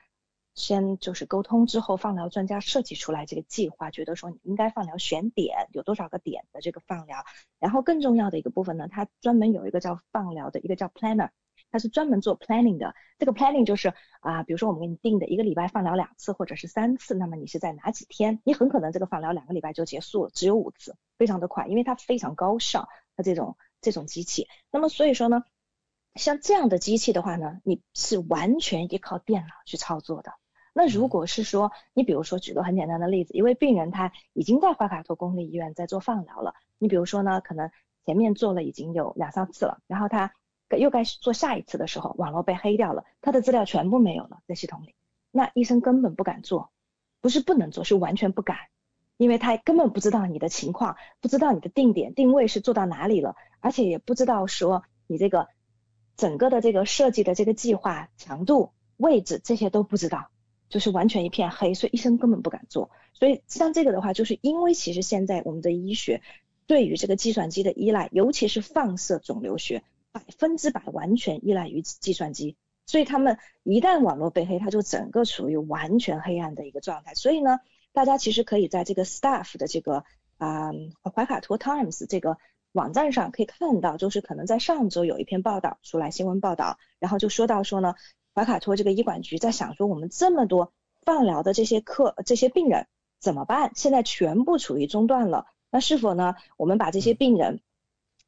先就是沟通之后，放疗专家设计出来这个计划，觉得说你应该放疗选点有多少个点的这个放疗。然后更重要的一个部分呢，它专门有一个叫放疗的一个叫 planner。它是专门做 planning 的，这个 planning 就是啊，比如说我们给你定的一个礼拜放疗两次或者是三次，那么你是在哪几天？你很可能这个放疗两个礼拜就结束了，只有五次，非常的快，因为它非常高效，它这种这种机器。那么所以说呢，像这样的机器的话呢，你是完全依靠电脑去操作的。那如果是说，你比如说举个很简单的例子，一位病人他已经在怀卡托公立医院在做放疗了，你比如说呢，可能前面做了已经有两三次了，然后他。又该做下一次的时候，网络被黑掉了，他的资料全部没有了在系统里，那医生根本不敢做，不是不能做，是完全不敢，因为他根本不知道你的情况，不知道你的定点定位是做到哪里了，而且也不知道说你这个整个的这个设计的这个计划强度、位置这些都不知道，就是完全一片黑，所以医生根本不敢做。所以像这个的话，就是因为其实现在我们的医学对于这个计算机的依赖，尤其是放射肿瘤学，百分之百完全依赖于计算机。所以他们一旦网络被黑，它就整个处于完全黑暗的一个状态。所以呢，大家其实可以在这个 staff 的这个啊怀卡托 Times 这个网站上可以看到，就是可能在上周有一篇报道出来，新闻报道，然后就说到说呢，怀卡托这个医管局在想说，我们这么多放疗的这些客这些病人怎么办？现在全部处于中断了，那是否呢，我们把这些病人？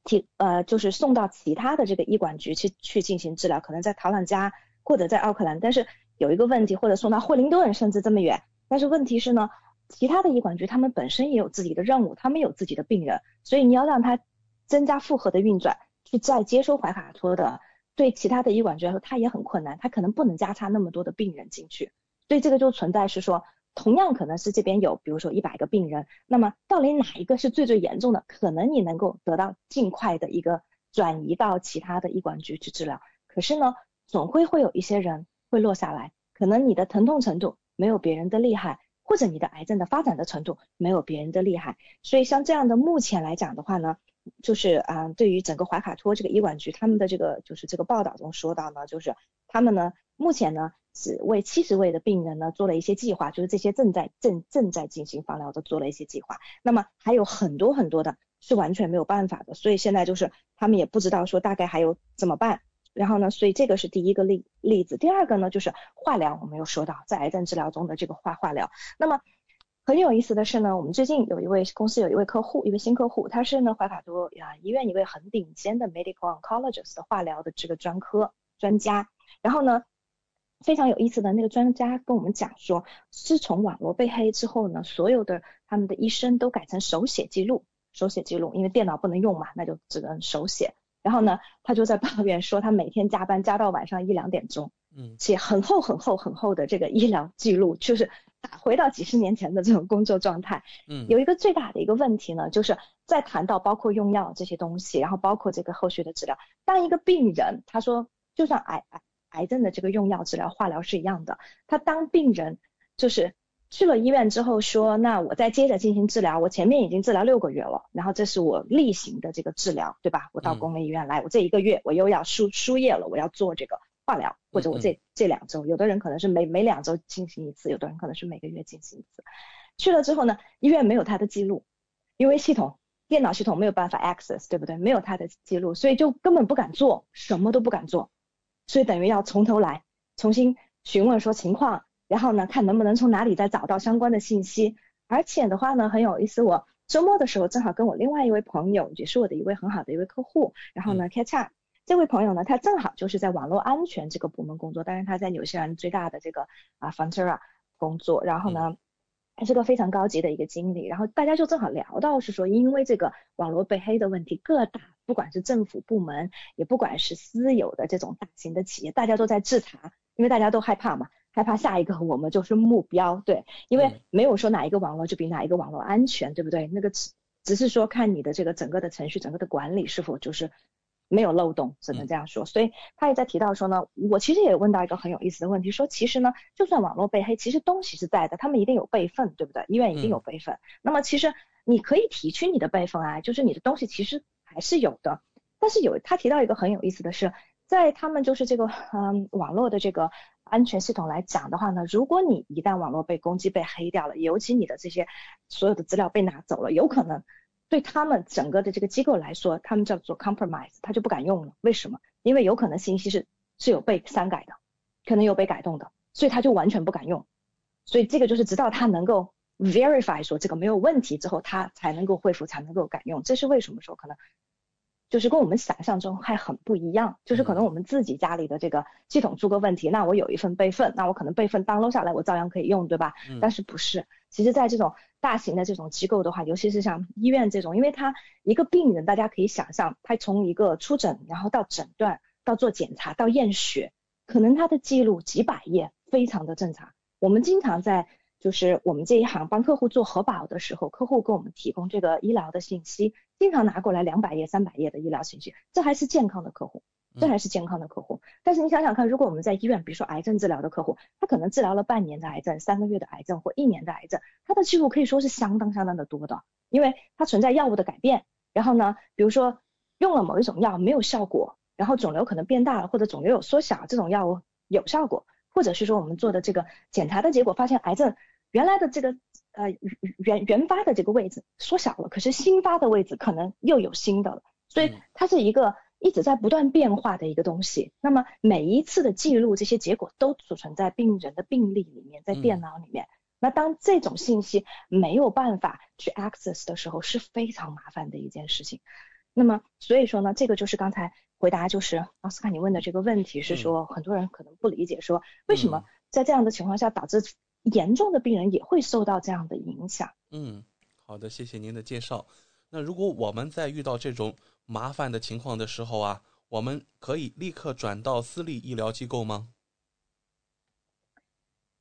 提呃，就是送到其他的这个医管局去去进行治疗，可能在陶朗加或者在奥克兰，但是有一个问题，或者送到惠灵顿，甚至这么远。但是问题是呢，其他的医管局他们本身也有自己的任务，他们有自己的病人，所以你要让他增加负荷的运转，去再接收怀卡托的，对其他的医管局来说，它也很困难，它可能不能加插那么多的病人进去，所以这个就存在是说。同样可能是这边有，比如说一百个病人，那么到底哪一个是最最严重的？可能你能够得到尽快的一个转移到其他的医管局去治疗。可是呢，总会会有一些人会落下来，可能你的疼痛程度没有别人的厉害，或者你的癌症的发展的程度没有别人的厉害。所以像这样的目前来讲的话呢，就是啊，对于整个怀卡托这个医管局，他们的这个就是这个报道中说到呢，就是他们呢目前呢。只为七十位的病人呢做了一些计划，就是这些正在正正在进行放疗的做了一些计划。那么还有很多很多的是完全没有办法的，所以现在就是他们也不知道说大概还有怎么办。然后呢，所以这个是第一个例例子。第二个呢就是化疗，我们又说到在癌症治疗中的这个化化疗。那么很有意思的是呢，我们最近有一位公司有一位客户，一位新客户，他是呢怀卡多啊医院一位很顶尖的 medical oncologist 的化疗的这个专科专家。然后呢。非常有意思的那个专家跟我们讲说，自从网络被黑之后呢，所有的他们的医生都改成手写记录，手写记录，因为电脑不能用嘛，那就只能手写。然后呢，他就在抱怨说，他每天加班加到晚上一两点钟，嗯，写很厚很厚很厚的这个医疗记录，就是打回到几十年前的这种工作状态。嗯，有一个最大的一个问题呢，就是在谈到包括用药这些东西，然后包括这个后续的治疗，当一个病人他说，就算癌癌。癌症的这个用药治疗化疗是一样的，他当病人就是去了医院之后说，那我再接着进行治疗，我前面已经治疗六个月了，然后这是我例行的这个治疗，对吧？我到公立医院来，我这一个月我又要输输液了，我要做这个化疗，或者我这这两周，有的人可能是每每两周进行一次，有的人可能是每个月进行一次。去了之后呢，医院没有他的记录，因为系统电脑系统没有办法 access，对不对？没有他的记录，所以就根本不敢做，什么都不敢做。所以等于要从头来，重新询问说情况，然后呢，看能不能从哪里再找到相关的信息。而且的话呢，很有意思，我周末的时候正好跟我另外一位朋友，也是我的一位很好的一位客户，然后呢，catch up。这位朋友呢，他正好就是在网络安全这个部门工作，但是他在纽西兰最大的这个啊 Frontera 工作，然后呢。他是个非常高级的一个经理，然后大家就正好聊到是说，因为这个网络被黑的问题，各大不管是政府部门，也不管是私有的这种大型的企业，大家都在制查，因为大家都害怕嘛，害怕下一个我们就是目标，对，因为没有说哪一个网络就比哪一个网络安全，对不对？那个只只是说看你的这个整个的程序，整个的管理是否就是。没有漏洞，只能这样说。所以他也在提到说呢，我其实也问到一个很有意思的问题，说其实呢，就算网络被黑，其实东西是在的，他们一定有备份，对不对？医院一定有备份。那么其实你可以提取你的备份啊，就是你的东西其实还是有的。但是有他提到一个很有意思的是，在他们就是这个嗯网络的这个安全系统来讲的话呢，如果你一旦网络被攻击被黑掉了，尤其你的这些所有的资料被拿走了，有可能。对他们整个的这个机构来说，他们叫做 compromise，他就不敢用了。为什么？因为有可能信息是是有被删改的，可能有被改动的，所以他就完全不敢用。所以这个就是直到他能够 verify 说这个没有问题之后，他才能够恢复，才能够敢用。这是为什么说可能？就是跟我们想象中还很不一样，就是可能我们自己家里的这个系统出个问题，那我有一份备份，那我可能备份 download 下来，我照样可以用，对吧？但是不是？其实，在这种大型的这种机构的话，尤其是像医院这种，因为他一个病人，大家可以想象，他从一个出诊，然后到诊断，到做检查，到验血，可能他的记录几百页，非常的正常。我们经常在。就是我们这一行帮客户做核保的时候，客户给我们提供这个医疗的信息，经常拿过来两百页、三百页的医疗信息，这还是健康的客户。这还是健康的客户。但是你想想看，如果我们在医院，比如说癌症治疗的客户，他可能治疗了半年的癌症、三个月的癌症或一年的癌症，他的记录可以说是相当相当的多的，因为它存在药物的改变，然后呢，比如说用了某一种药没有效果，然后肿瘤可能变大了或者肿瘤有缩小，这种药物有效果，或者是说我们做的这个检查的结果发现癌症原来的这个呃原原发的这个位置缩小了，可是新发的位置可能又有新的了，所以它是一个。一直在不断变化的一个东西，那么每一次的记录，这些结果都储存在病人的病历里面，在电脑里面。那当这种信息没有办法去 access 的时候，是非常麻烦的一件事情。那么所以说呢，这个就是刚才回答，就是奥斯卡你问的这个问题，是说很多人可能不理解，说为什么在这样的情况下，导致严重的病人也会受到这样的影响。嗯，好的，谢谢您的介绍。那如果我们在遇到这种麻烦的情况的时候啊，我们可以立刻转到私立医疗机构吗？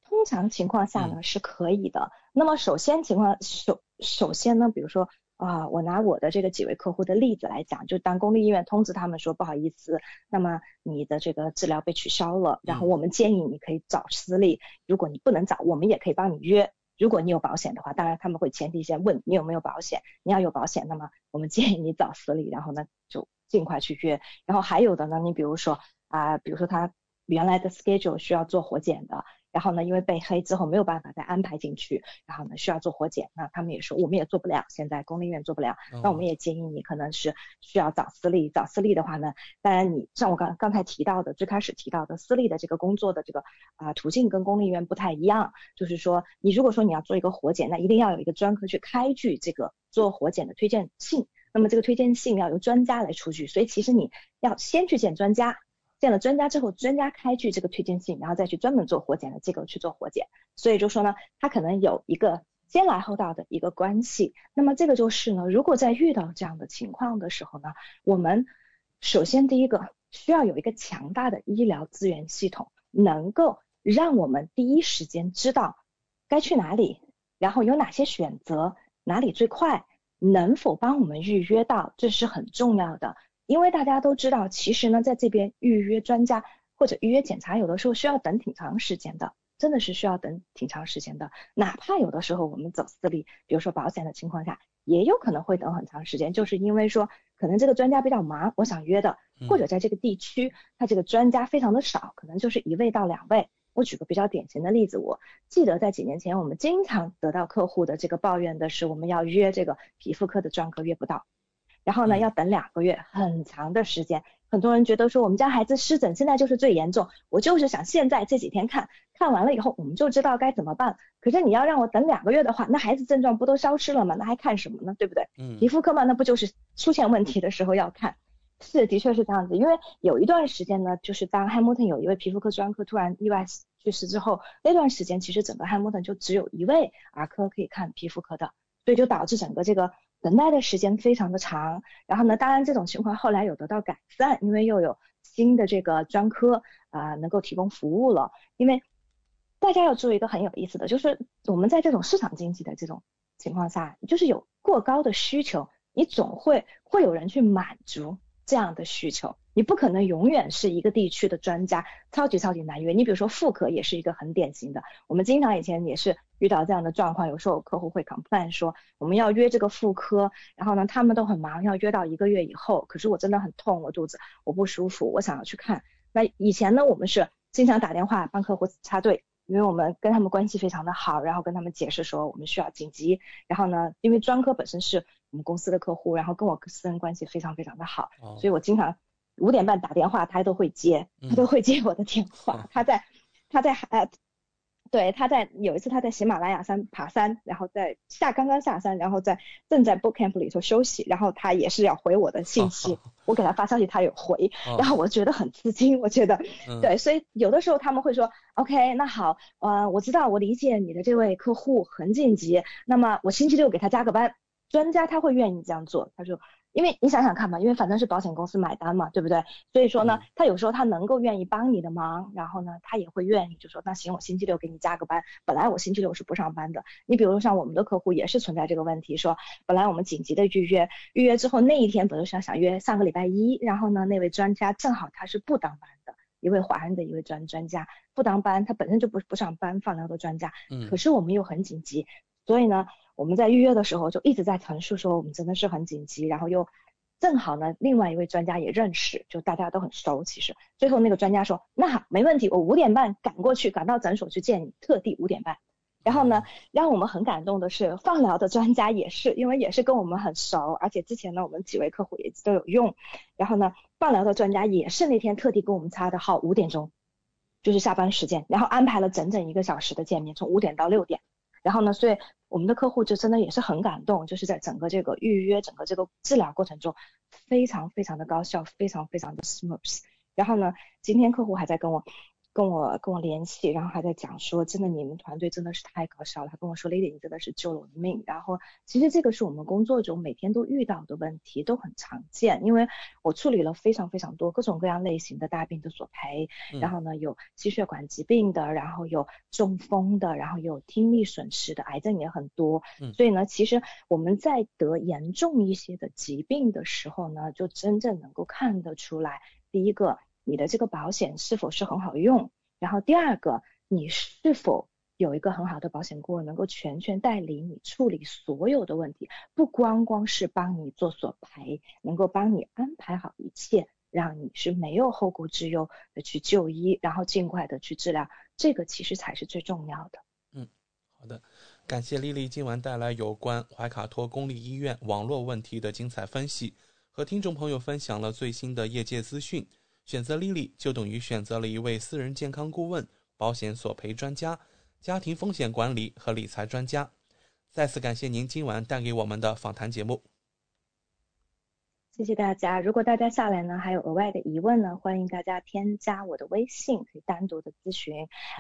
通常情况下呢是可以的。那么首先情况首首先呢，比如说啊，我拿我的这个几位客户的例子来讲，就当公立医院通知他们说不好意思，那么你的这个治疗被取消了，然后我们建议你可以找私立，如果你不能找，我们也可以帮你约。如果你有保险的话，当然他们会前提先问你有没有保险。你要有保险，那么我们 建议你找私立，然后呢就尽快去约。然后还有的呢，你比如说啊，比如说他原来的 schedule 需要做活检的。然后呢，因为被黑之后没有办法再安排进去，然后呢需要做活检，那他们也说我们也做不了，现在公立医院做不了，那我们也建议你可能是需要找私立，找私立的话呢，当然你像我刚刚才提到的，最开始提到的私立的这个工作的这个啊途径跟公立医院不太一样，就是说你如果说你要做一个活检，那一定要有一个专科去开具这个做活检的推荐信，那么这个推荐信要由专家来出具，所以其实你要先去见专家。见了专家之后，专家开具这个推荐信，然后再去专门做活检的机构去做活检，所以就说呢，它可能有一个先来后到的一个关系。那么这个就是呢，如果在遇到这样的情况的时候呢，我们首先第一个需要有一个强大的医疗资源系统，能够让我们第一时间知道该去哪里，然后有哪些选择，哪里最快，能否帮我们预约到，这是很重要的。因为大家都知道，其实呢，在这边预约专家或者预约检查，有的时候需要等挺长时间的，真的是需要等挺长时间的。哪怕有的时候我们走私立，比如说保险的情况下，也有可能会等很长时间，就是因为说可能这个专家比较忙，我想约的，或者在这个地区他这个专家非常的少，可能就是一位到两位。我举个比较典型的例子，我记得在几年前，我们经常得到客户的这个抱怨的是，我们要约这个皮肤科的专科约不到。然后呢，要等两个月，很长的时间。很多人觉得说，我们家孩子湿疹现在就是最严重，我就是想现在这几天看看完了以后，我们就知道该怎么办。可是你要让我等两个月的话，那孩子症状不都消失了吗？那还看什么呢？对不对？嗯。皮肤科嘛，那不就是出现问题的时候要看？是，的确是这样子。因为有一段时间呢，就是当汉姆顿有一位皮肤科专科突然意外去世之后，那段时间其实整个汉姆顿就只有一位儿科可以看皮肤科的，所以就导致整个这个。等待的时间非常的长，然后呢，当然这种情况后来有得到改善，因为又有新的这个专科啊能够提供服务了。因为大家要注意一个很有意思的，就是我们在这种市场经济的这种情况下，就是有过高的需求，你总会会有人去满足这样的需求。你不可能永远是一个地区的专家，超级超级难约。你比如说妇科也是一个很典型的，我们经常以前也是遇到这样的状况，有时候客户会 complain 说我们要约这个妇科，然后呢他们都很忙，要约到一个月以后，可是我真的很痛，我肚子我不舒服，我想要去看。那以前呢我们是经常打电话帮客户插队，因为我们跟他们关系非常的好，然后跟他们解释说我们需要紧急，然后呢因为专科本身是我们公司的客户，然后跟我私人关系非常非常的好，所以我经常。五点半打电话，他都会接，他都会接我的电话。他在，他在呃，对，他在有一次他在喜马拉雅山爬山，然后在下刚刚下山，然后在正在 book camp 里头休息，然后他也是要回我的信息，我给他发消息他有回，然后我觉得很吃惊，我觉得，对，所以有的时候他们会说，OK，那好，呃，我知道我理解你的这位客户很紧急，那么我星期六给他加个班。专家他会愿意这样做，他说。因为你想想看嘛，因为反正是保险公司买单嘛，对不对？所以说呢，他有时候他能够愿意帮你的忙，然后呢，他也会愿意就说那行，我星期六给你加个班。本来我星期六是不上班的。你比如说像我们的客户也是存在这个问题，说本来我们紧急的预约，预约之后那一天本来想想约上个礼拜一，然后呢那位专家正好他是不当班的，一位华人的一位专专家不当班，他本身就不不上班放疗的专家，嗯，可是我们又很紧急，所以呢。我们在预约的时候就一直在陈述说我们真的是很紧急，然后又正好呢，另外一位专家也认识，就大家都很熟。其实最后那个专家说，那好，没问题，我五点半赶过去，赶到诊所去见你，特地五点半。然后呢，让我们很感动的是，放疗的专家也是，因为也是跟我们很熟，而且之前呢，我们几位客户也都有用。然后呢，放疗的专家也是那天特地跟我们插的号五点钟，就是下班时间，然后安排了整整一个小时的见面，从五点到六点。然后呢，所以我们的客户就真的也是很感动，就是在整个这个预约、整个这个治疗过程中，非常非常的高效，非常非常的 smooth。然后呢，今天客户还在跟我。跟我跟我联系，然后还在讲说，真的你们团队真的是太搞笑了。他跟我说，Lily 你真的是救了我的命。然后其实这个是我们工作中每天都遇到的问题，都很常见。因为我处理了非常非常多各种各样类型的大病的索赔，然后呢有心血管疾病的，然后有中风的，然后有听力损失的，癌症也很多。所以呢，其实我们在得严重一些的疾病的时候呢，就真正能够看得出来，第一个。你的这个保险是否是很好用？然后第二个，你是否有一个很好的保险顾问，能够全权代理你处理所有的问题，不光光是帮你做索赔，能够帮你安排好一切，让你是没有后顾之忧的去就医，然后尽快的去治疗，这个其实才是最重要的。嗯，好的，感谢丽丽今晚带来有关怀卡托公立医院网络问题的精彩分析，和听众朋友分享了最新的业界资讯。选择 Lily 就等于选择了一位私人健康顾问、保险索赔专家、家庭风险管理和理财专家。再次感谢您今晚带给我们的访谈节目。谢谢大家。如果大家下来呢还有额外的疑问呢，欢迎大家添加我的微信，可以单独的咨询。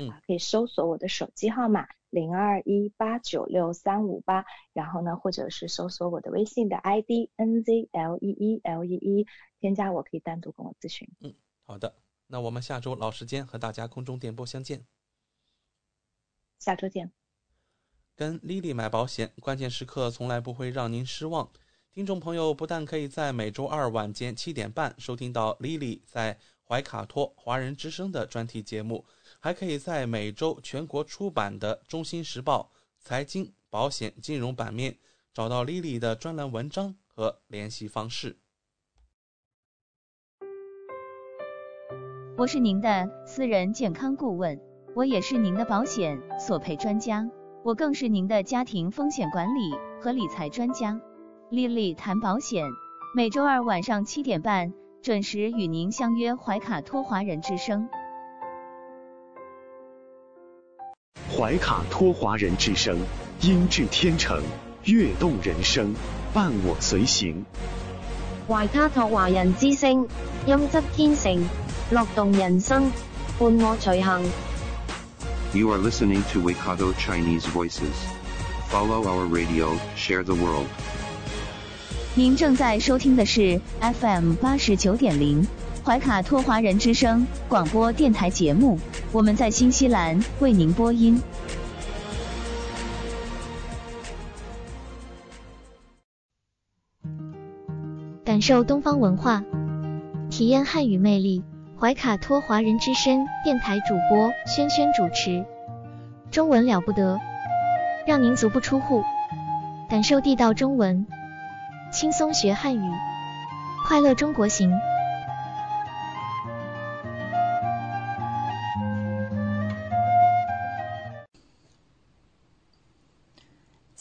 啊，可以搜索我的手机号码零二一八九六三五八，然后呢，或者是搜索我的微信的 ID N Z L E E L E E，添加我可以单独跟我咨询。嗯，好的。那我们下周老时间和大家空中电波相见。下周见。跟 Lily 买保险，关键时刻从来不会让您失望。听众朋友不但可以在每周二晚间七点半收听到 Lily 在怀卡托华人之声的专题节目，还可以在每周全国出版的《中新时报》财经、保险、金融版面找到 Lily 的专栏文章和联系方式。我是您的私人健康顾问，我也是您的保险索赔专家，我更是您的家庭风险管理和理财专家。丽丽谈保险，每周二晚上七点半准时与您相约怀卡托华人之声。怀卡托华人之声，音质天成，悦动人生，伴我随行。怀卡托华人之声，音质天成，乐动人生，伴我随行。You are listening to Waikato Chinese Voices. Follow our radio, share the world. 您正在收听的是 FM 八十九点零怀卡托华人之声广播电台节目，我们在新西兰为您播音。感受东方文化，体验汉语魅力。怀卡托华人之声电台主播轩轩主持，中文了不得，让您足不出户，感受地道中文。轻松学汉语，快乐中国行。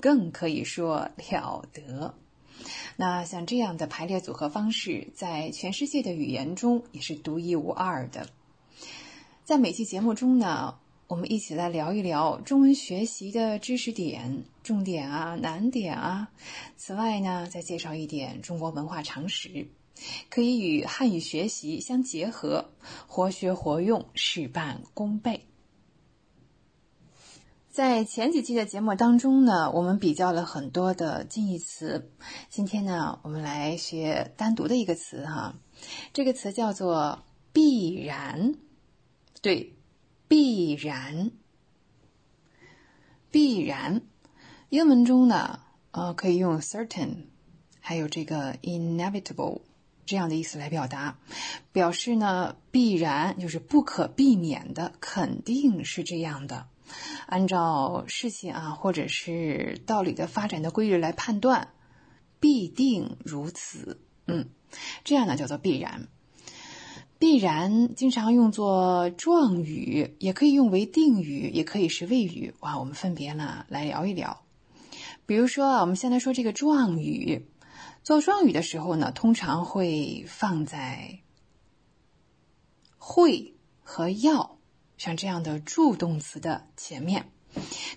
更可以说了得。那像这样的排列组合方式，在全世界的语言中也是独一无二的。在每期节目中呢，我们一起来聊一聊中文学习的知识点、重点啊、难点啊。此外呢，再介绍一点中国文化常识，可以与汉语学习相结合，活学活用，事半功倍。在前几期的节目当中呢，我们比较了很多的近义词。今天呢，我们来学单独的一个词哈，这个词叫做“必然”。对，必然，必然。英文中呢，呃，可以用 certain，还有这个 inevitable 这样的意思来表达，表示呢，必然就是不可避免的，肯定是这样的。按照事情啊，或者是道理的发展的规律来判断，必定如此。嗯，这样呢叫做必然。必然经常用作状语，也可以用为定语，也可以是谓语。哇，我们分别呢来聊一聊。比如说啊，我们先来说这个状语。做状语的时候呢，通常会放在会和要。像这样的助动词的前面，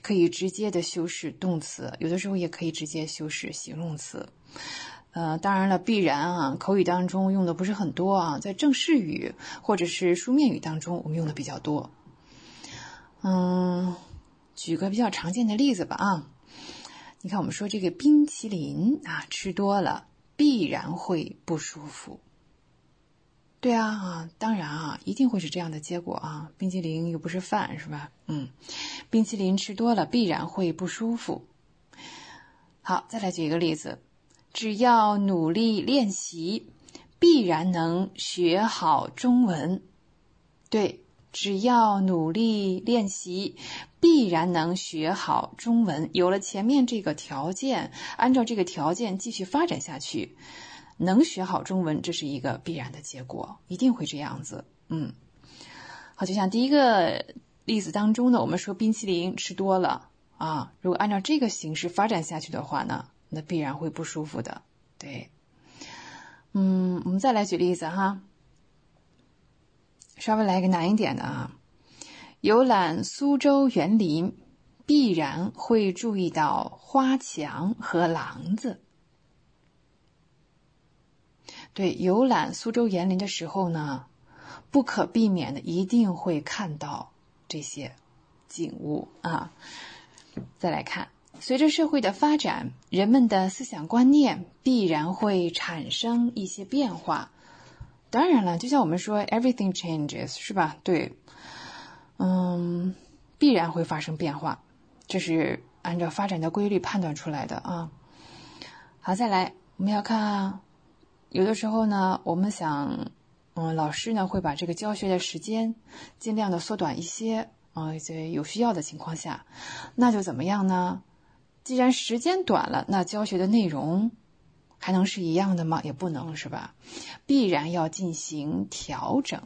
可以直接的修饰动词，有的时候也可以直接修饰形容词。呃，当然了，必然啊，口语当中用的不是很多啊，在正式语或者是书面语当中，我们用的比较多。嗯，举个比较常见的例子吧啊，你看我们说这个冰淇淋啊，吃多了必然会不舒服。对啊，啊，当然啊，一定会是这样的结果啊！冰淇淋又不是饭，是吧？嗯，冰淇淋吃多了必然会不舒服。好，再来举一个例子，只要努力练习，必然能学好中文。对，只要努力练习，必然能学好中文。有了前面这个条件，按照这个条件继续发展下去。能学好中文，这是一个必然的结果，一定会这样子。嗯，好，就像第一个例子当中呢，我们说冰淇淋吃多了啊，如果按照这个形式发展下去的话呢，那必然会不舒服的。对，嗯，我们再来举例子哈，稍微来一个难一点的啊，游览苏州园林，必然会注意到花墙和廊子。对，游览苏州园林的时候呢，不可避免的一定会看到这些景物啊。再来看，随着社会的发展，人们的思想观念必然会产生一些变化。当然了，就像我们说 “everything changes”，是吧？对，嗯，必然会发生变化，这是按照发展的规律判断出来的啊。好，再来，我们要看。有的时候呢，我们想，嗯，老师呢会把这个教学的时间尽量的缩短一些，啊，在有需要的情况下，那就怎么样呢？既然时间短了，那教学的内容还能是一样的吗？也不能是吧？必然要进行调整。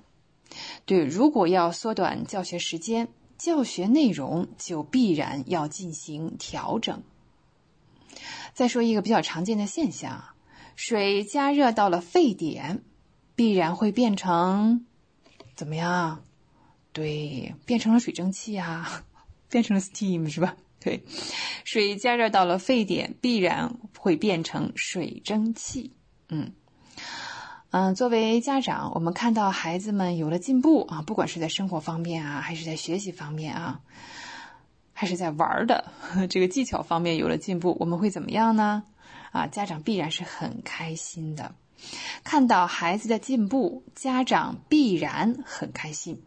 对，如果要缩短教学时间，教学内容就必然要进行调整。再说一个比较常见的现象。水加热到了沸点，必然会变成怎么样？对，变成了水蒸气啊，变成了 steam 是吧？对，水加热到了沸点，必然会变成水蒸气。嗯嗯，作为家长，我们看到孩子们有了进步啊，不管是在生活方面啊，还是在学习方面啊，还是在玩的 这个技巧方面有了进步，我们会怎么样呢？啊，家长必然是很开心的，看到孩子的进步，家长必然很开心。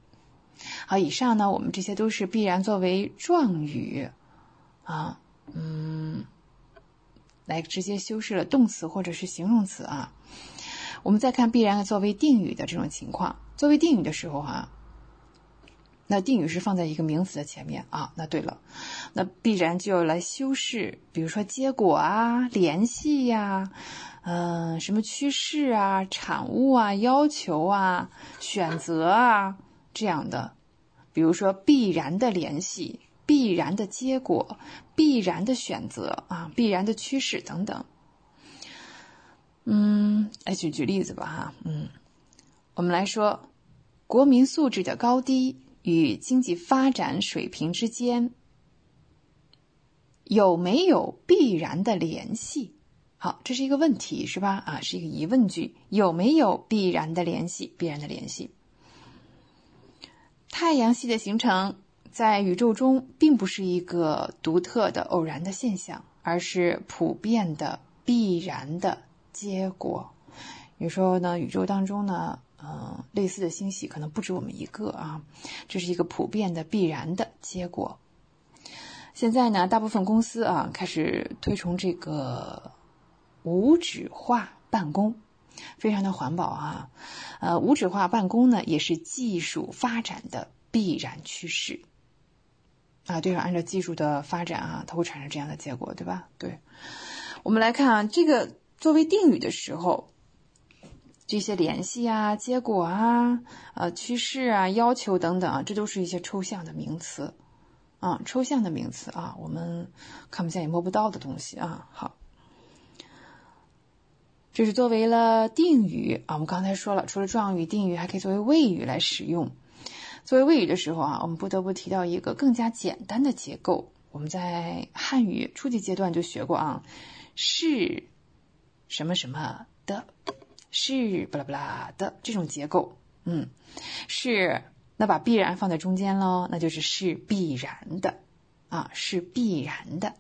好，以上呢，我们这些都是必然作为状语啊，嗯，来直接修饰了动词或者是形容词啊。我们再看必然作为定语的这种情况，作为定语的时候哈。那定语是放在一个名词的前面啊，那对了，那必然就要来修饰，比如说结果啊、联系呀、嗯，什么趋势啊、产物啊、要求啊、选择啊这样的，比如说必然的联系、必然的结果、必然的选择啊、必然的趋势等等。嗯来举举例子吧，哈，嗯，我们来说，国民素质的高低与经济发展水平之间有没有必然的联系？好，这是一个问题，是吧？啊，是一个疑问句，有没有必然的联系？必然的联系。太阳系的形成在宇宙中并不是一个独特的偶然的现象，而是普遍的必然的结果。有时候呢，宇宙当中呢，嗯，类似的星系可能不止我们一个啊，这是一个普遍的必然的结果。现在呢，大部分公司啊开始推崇这个。无纸化办公，非常的环保啊！呃，无纸化办公呢，也是技术发展的必然趋势啊。对，按照技术的发展啊，它会产生这样的结果，对吧？对，我们来看啊，这个作为定语的时候，这些联系啊、结果啊、呃、趋势啊、要求等等啊，这都是一些抽象的名词啊，抽象的名词啊，我们看不见也摸不到的东西啊。好。这是作为了定语啊，我们刚才说了，除了状语、定语，还可以作为谓语来使用。作为谓语的时候啊，我们不得不提到一个更加简单的结构。我们在汉语初级阶段就学过啊，是什么什么的，是巴拉巴拉的这种结构。嗯，是那把必然放在中间喽，那就是是必然的啊，是必然的。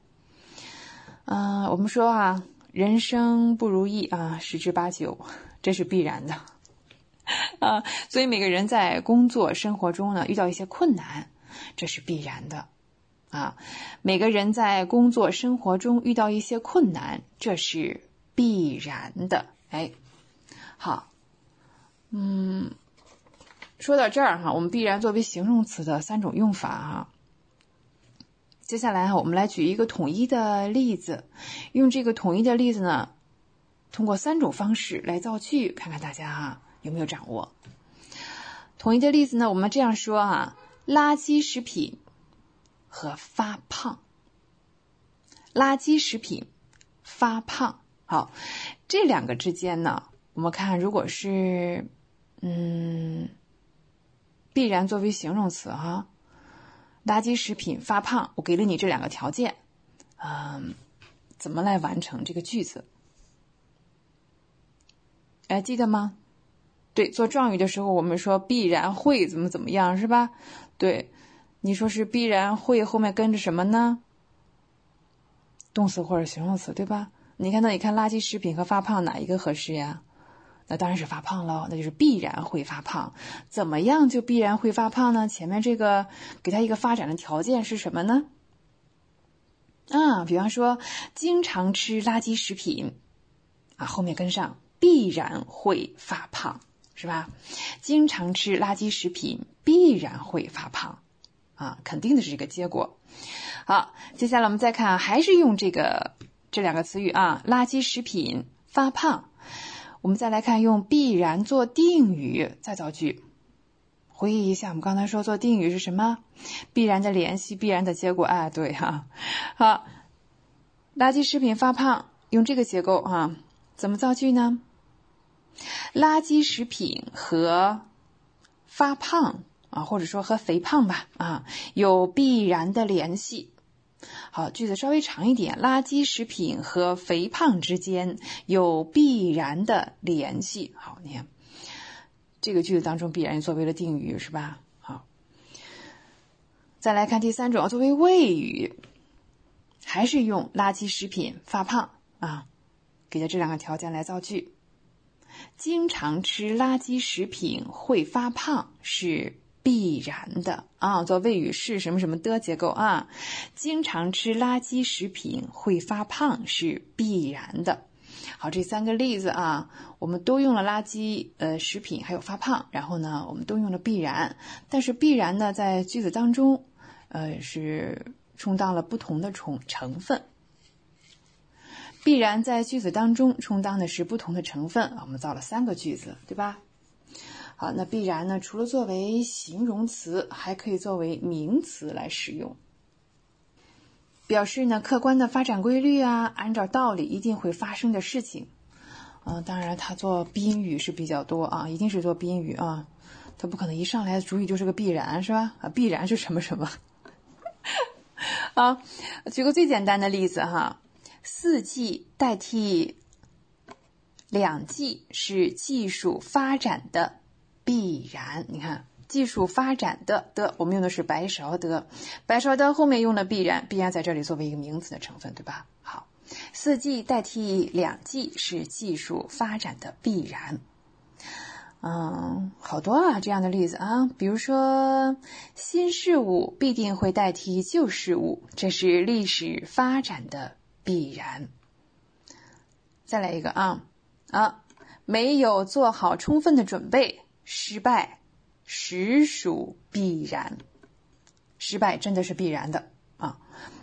嗯，我们说啊。人生不如意啊，十之八九，这是必然的 啊。所以每个人在工作生活中呢，遇到一些困难，这是必然的啊。每个人在工作生活中遇到一些困难，这是必然的。哎，好，嗯，说到这儿哈，我们必然作为形容词的三种用法哈。接下来哈我们来举一个统一的例子，用这个统一的例子呢，通过三种方式来造句，看看大家哈有没有掌握。统一的例子呢，我们这样说啊：垃圾食品和发胖。垃圾食品发胖，好，这两个之间呢，我们看如果是嗯，必然作为形容词哈。垃圾食品发胖，我给了你这两个条件，嗯，怎么来完成这个句子？还记得吗？对，做状语的时候，我们说必然会怎么怎么样，是吧？对，你说是必然会后面跟着什么呢？动词或者形容词，对吧？你看，那你看垃圾食品和发胖哪一个合适呀？那当然是发胖喽，那就是必然会发胖。怎么样就必然会发胖呢？前面这个给他一个发展的条件是什么呢？啊，比方说经常吃垃圾食品，啊，后面跟上必然会发胖，是吧？经常吃垃圾食品必然会发胖，啊，肯定的是这个结果。好，接下来我们再看，还是用这个这两个词语啊，垃圾食品发胖。我们再来看，用必然做定语再造句。回忆一下，我们刚才说做定语是什么？必然的联系，必然的结果。哎，对哈。好，垃圾食品发胖，用这个结构哈，怎么造句呢？垃圾食品和发胖啊，或者说和肥胖吧啊，有必然的联系。好，句子稍微长一点。垃圾食品和肥胖之间有必然的联系。好，你看这个句子当中必然作为了定语，是吧？好，再来看第三种，作为谓语，还是用垃圾食品发胖啊，给的这两个条件来造句。经常吃垃圾食品会发胖是。必然的啊，做谓语是什么什么的结构啊？经常吃垃圾食品会发胖是必然的。好，这三个例子啊，我们都用了垃圾呃食品还有发胖，然后呢，我们都用了必然，但是必然呢在句子当中呃是充当了不同的成成分。必然在句子当中充当的是不同的成分，我们造了三个句子，对吧？好，那必然呢？除了作为形容词，还可以作为名词来使用，表示呢客观的发展规律啊，按照道理一定会发生的事情。嗯，当然他做宾语是比较多啊，一定是做宾语啊，他不可能一上来主语就是个必然是吧？啊，必然是什么什么？啊，举个最简单的例子哈，四季代替两季是技术发展的必然。你看，技术发展的的，我们用的是白勺的，白勺的后面用了必然，必然在这里作为一个名词的成分，对吧？好。四季代替两季是技术发展的必然。嗯，好多啊，这样的例子啊，比如说新事物必定会代替旧事物，这是历史发展的必然。再来一个啊啊，没有做好充分的准备，失败实属必然。失败真的是必然的啊。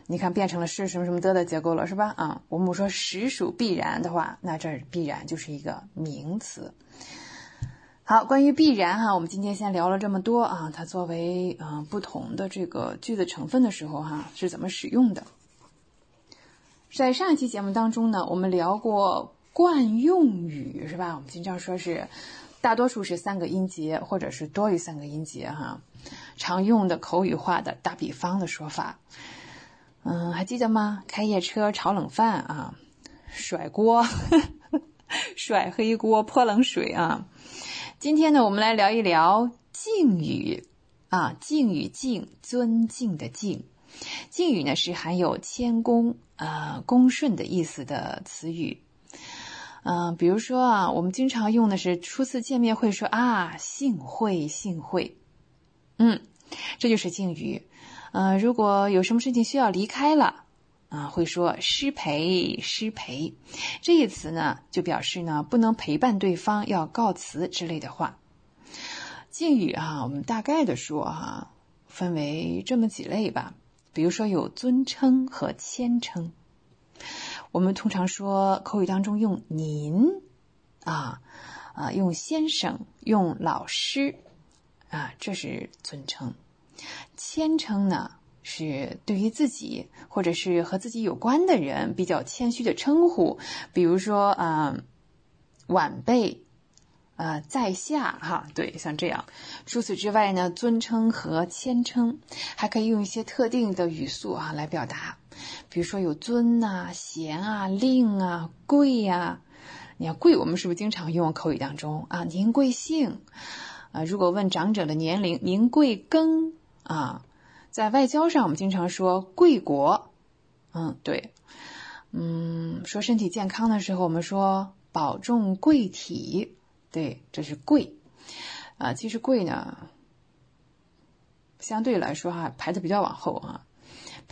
你看，变成了是什么什么的的结构了，是吧？啊，我们说实属必然的话，那这儿必然就是一个名词。好，关于必然哈，我们今天先聊了这么多啊，它作为嗯不同的这个句子成分的时候哈，是怎么使用的？在上一期节目当中呢，我们聊过惯用语，是吧？我们经常说是大多数是三个音节，或者是多于三个音节哈，常用的口语化的打比方的说法。嗯，还记得吗？开夜车炒冷饭啊，甩锅，甩黑锅泼冷水啊。今天呢，我们来聊一聊敬语啊，敬语敬，尊敬的敬。敬语呢是含有谦恭啊、恭顺的意思的词语。嗯，比如说啊，我们经常用的是初次见面会说啊，幸会幸会。嗯，这就是敬语。呃，如果有什么事情需要离开了，啊，会说失陪失陪，这一词呢，就表示呢不能陪伴对方，要告辞之类的话。敬语啊，我们大概的说哈，分为这么几类吧。比如说有尊称和谦称，我们通常说口语当中用您啊啊，用先生，用老师啊，这是尊称。谦称呢，是对于自己或者是和自己有关的人比较谦虚的称呼，比如说啊，晚辈，啊，在下哈，对，像这样。除此之外呢，尊称和谦称还可以用一些特定的语速啊来表达，比如说有尊啊、贤啊、令啊、贵呀。你看贵，我们是不是经常用口语当中啊？您贵姓？啊，如果问长者的年龄，您贵庚？啊，在外交上，我们经常说贵国，嗯，对，嗯，说身体健康的时候，我们说保重贵体，对，这是贵，啊，其实贵呢，相对来说哈，排的比较往后啊，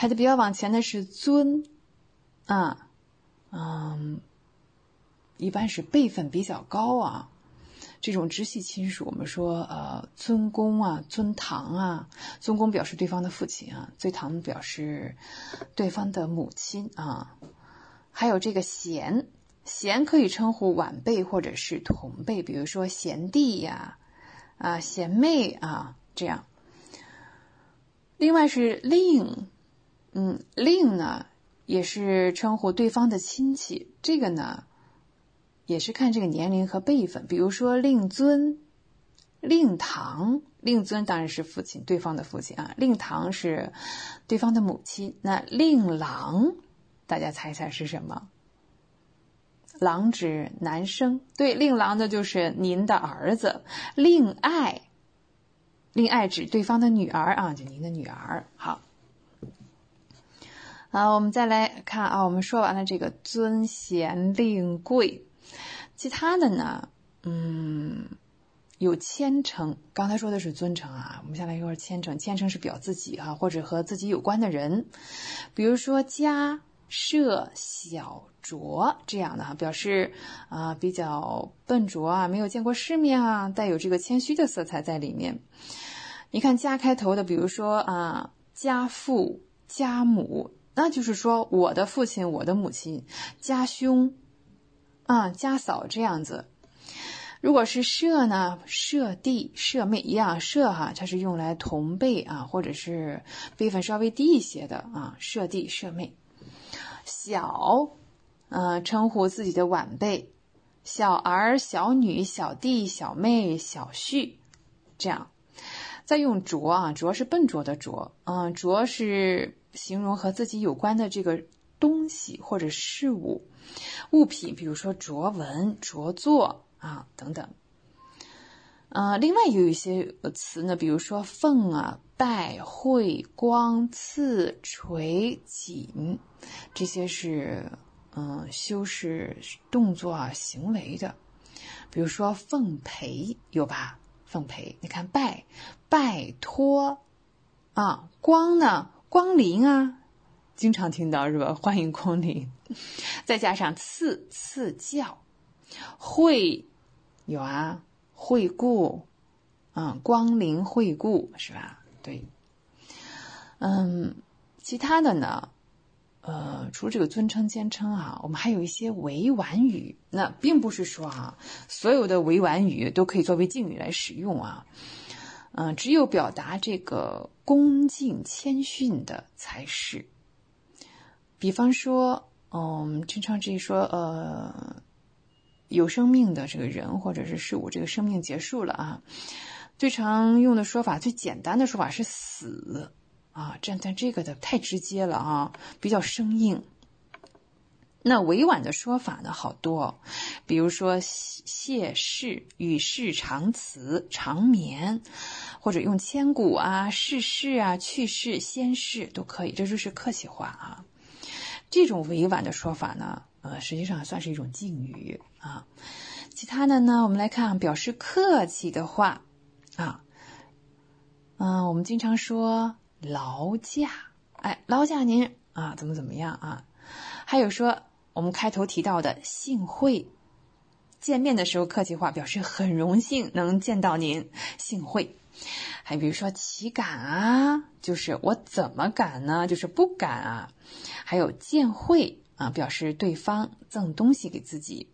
排的比较往前的是尊，啊，嗯，一般是辈分比较高啊。这种直系亲属，我们说呃尊公啊、尊堂啊，尊公表示对方的父亲啊，尊堂表示对方的母亲啊。还有这个贤，贤可以称呼晚辈或者是同辈，比如说贤弟呀、啊贤妹啊这样。另外是令，嗯，令呢也是称呼对方的亲戚，这个呢。也是看这个年龄和辈分，比如说令尊、令堂、令尊当然是父亲，对方的父亲啊。令堂是对方的母亲。那令郎，大家猜一猜是什么？郎指男生，对，令郎的就是您的儿子。令爱，令爱指对方的女儿啊，就您的女儿。好，好，我们再来看啊，我们说完了这个尊贤令贵。其他的呢，嗯，有谦称。刚才说的是尊称啊，我们下来一会谦称。谦称是表自己哈，或者和自己有关的人，比如说家、社、小、拙这样的哈，表示啊比较笨拙啊，没有见过世面啊，带有这个谦虚的色彩在里面。你看家开头的，比如说啊，家父、家母，那就是说我的父亲、我的母亲、家兄。啊，家嫂这样子。如果是舍呢，舍弟、舍妹一样，舍哈，它是用来同辈啊，或者是辈分稍微低一些的啊，舍弟、舍妹。小，呃，称呼自己的晚辈，小儿、小女、小弟、小妹、小婿，这样。再用拙啊，拙是笨拙的拙，嗯，拙是形容和自己有关的这个东西或者事物、物品，比如说着文、着作啊等等。呃，另外有一些词呢，比如说奉啊、拜、会、光、赐、垂、锦，这些是嗯修饰动作啊、行为的。比如说奉陪，有吧？奉陪，你看拜，拜托，啊，光呢，光临啊，经常听到是吧？欢迎光临，再加上赐，赐教，会，有啊。惠顾，嗯，光临惠顾是吧？对，嗯，其他的呢，呃，除了这个尊称、兼称啊，我们还有一些委婉语。那并不是说啊，所有的委婉语都可以作为敬语来使用啊，嗯，只有表达这个恭敬谦逊的才是。比方说，嗯，经常这说，呃。有生命的这个人或者是事物，这个生命结束了啊。最常用的说法，最简单的说法是死啊。这但这个的太直接了啊，比较生硬。那委婉的说法呢，好多，比如说谢世、与世长辞、长眠，或者用千古啊、逝世啊、去世、先世都可以，这就是客气话啊。这种委婉的说法呢。呃，实际上算是一种敬语啊。其他的呢，我们来看表示客气的话啊。嗯，我们经常说劳驾，哎，劳驾您啊，怎么怎么样啊？还有说我们开头提到的幸会，见面的时候客气话，表示很荣幸能见到您，幸会。还比如说岂敢啊，就是我怎么敢呢？就是不敢啊。还有见会。啊，表示对方赠东西给自己，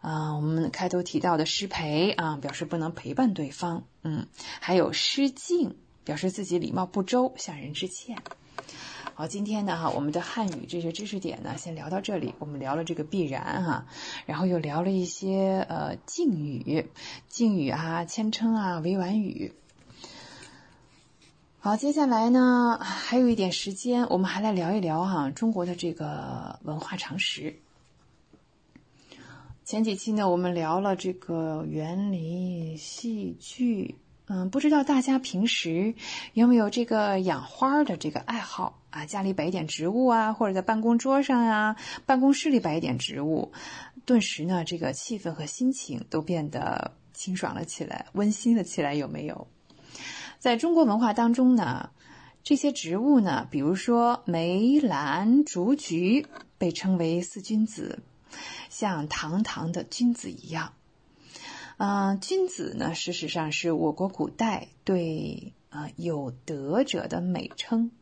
啊，我们开头提到的失陪啊，表示不能陪伴对方，嗯，还有失敬，表示自己礼貌不周，向人致歉。好，今天呢，哈，我们的汉语这些知识点呢，先聊到这里。我们聊了这个必然哈，然后又聊了一些呃敬语、敬语啊、谦称啊、委婉语。好，接下来呢，还有一点时间，我们还来聊一聊哈中国的这个文化常识。前几期呢，我们聊了这个园林、戏剧，嗯，不知道大家平时有没有这个养花的这个爱好啊？家里摆一点植物啊，或者在办公桌上啊、办公室里摆一点植物，顿时呢，这个气氛和心情都变得清爽了起来，温馨了起来，有没有？在中国文化当中呢，这些植物呢，比如说梅、兰、竹、菊，被称为四君子，像堂堂的君子一样。啊，君子呢，事实上是我国古代对啊有德者的美称。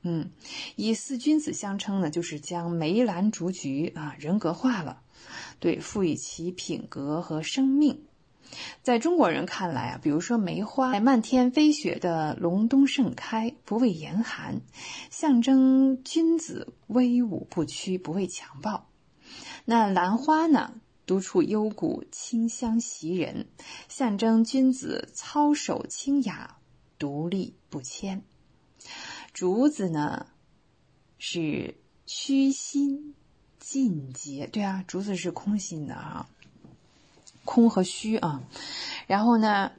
嗯，以四君子相称呢，就是将梅、兰、竹、菊啊人格化了，对，赋予其品格和生命。在中国人看来啊，比如说梅花在漫天飞雪的隆冬盛开，不畏严寒，象征君子威武不屈，不畏强暴。那兰花呢，独处幽谷，清香袭人，象征君子操守清雅，独立不迁。竹子呢，是虚心尽洁，对啊，竹子是空心的啊。空和虚啊，然后呢，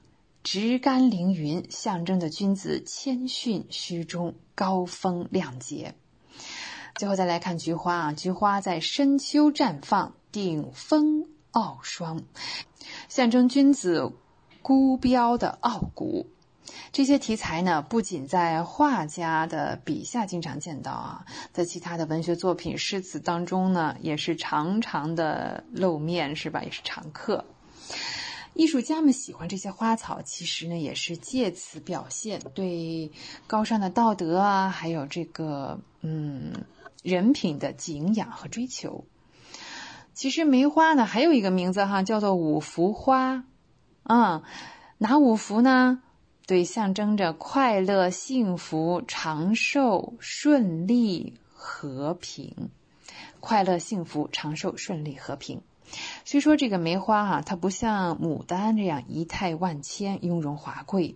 直干凌云，象征着君子谦逊虚中，高风亮节。最后再来看菊花啊，菊花在深秋绽放，顶峰傲霜，象征君子孤标的傲骨。这些题材呢，不仅在画家的笔下经常见到啊，在其他的文学作品、诗词当中呢，也是常常的露面，是吧？也是常客。艺术家们喜欢这些花草，其实呢，也是借此表现对高尚的道德啊，还有这个嗯人品的敬仰和追求。其实梅花呢，还有一个名字哈，叫做五福花。啊，哪五福呢？对，象征着快乐、幸福、长寿、顺利、和平。快乐、幸福、长寿、顺利、和平。虽说这个梅花啊，它不像牡丹这样仪态万千、雍容华贵，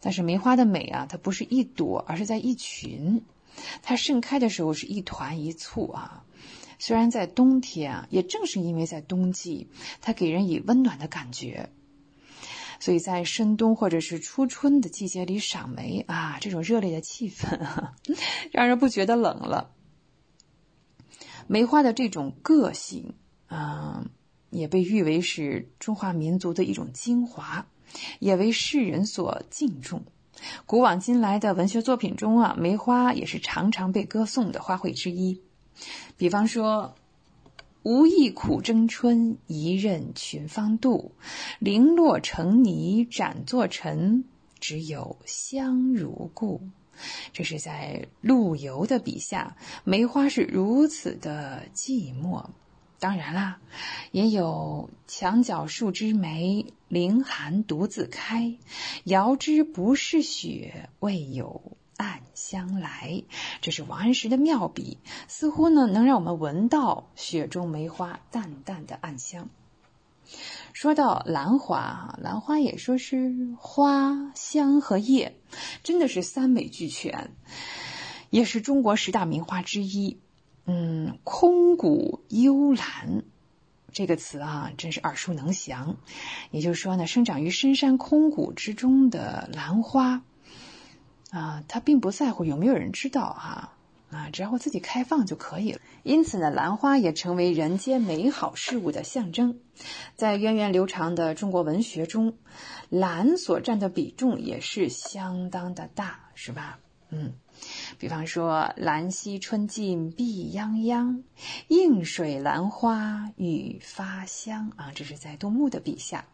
但是梅花的美啊，它不是一朵，而是在一群。它盛开的时候是一团一簇啊。虽然在冬天啊，也正是因为在冬季，它给人以温暖的感觉，所以在深冬或者是初春的季节里赏梅啊，这种热烈的气氛，让人不觉得冷了。梅花的这种个性，嗯，也被誉为是中华民族的一种精华，也为世人所敬重。古往今来的文学作品中啊，梅花也是常常被歌颂的花卉之一。比方说，“无意苦争春，一任群芳妒。零落成泥展作尘，只有香如故。”这是在陆游的笔下，梅花是如此的寂寞。当然啦，也有“墙角数枝梅，凌寒独自开。遥知不是雪，为有暗香来。”这是王安石的妙笔，似乎呢能让我们闻到雪中梅花淡淡的暗香。说到兰花哈，兰花也说是花香和叶，真的是三美俱全，也是中国十大名花之一。嗯，空谷幽兰这个词啊，真是耳熟能详。也就是说呢，生长于深山空谷之中的兰花啊，它并不在乎有没有人知道哈啊，只要我自己开放就可以了。因此呢，兰花也成为人间美好事物的象征。在源远流长的中国文学中，兰所占的比重也是相当的大，是吧？嗯。比方说“兰溪春尽碧泱泱，映水兰花雨发香”啊，这是在杜牧的笔下。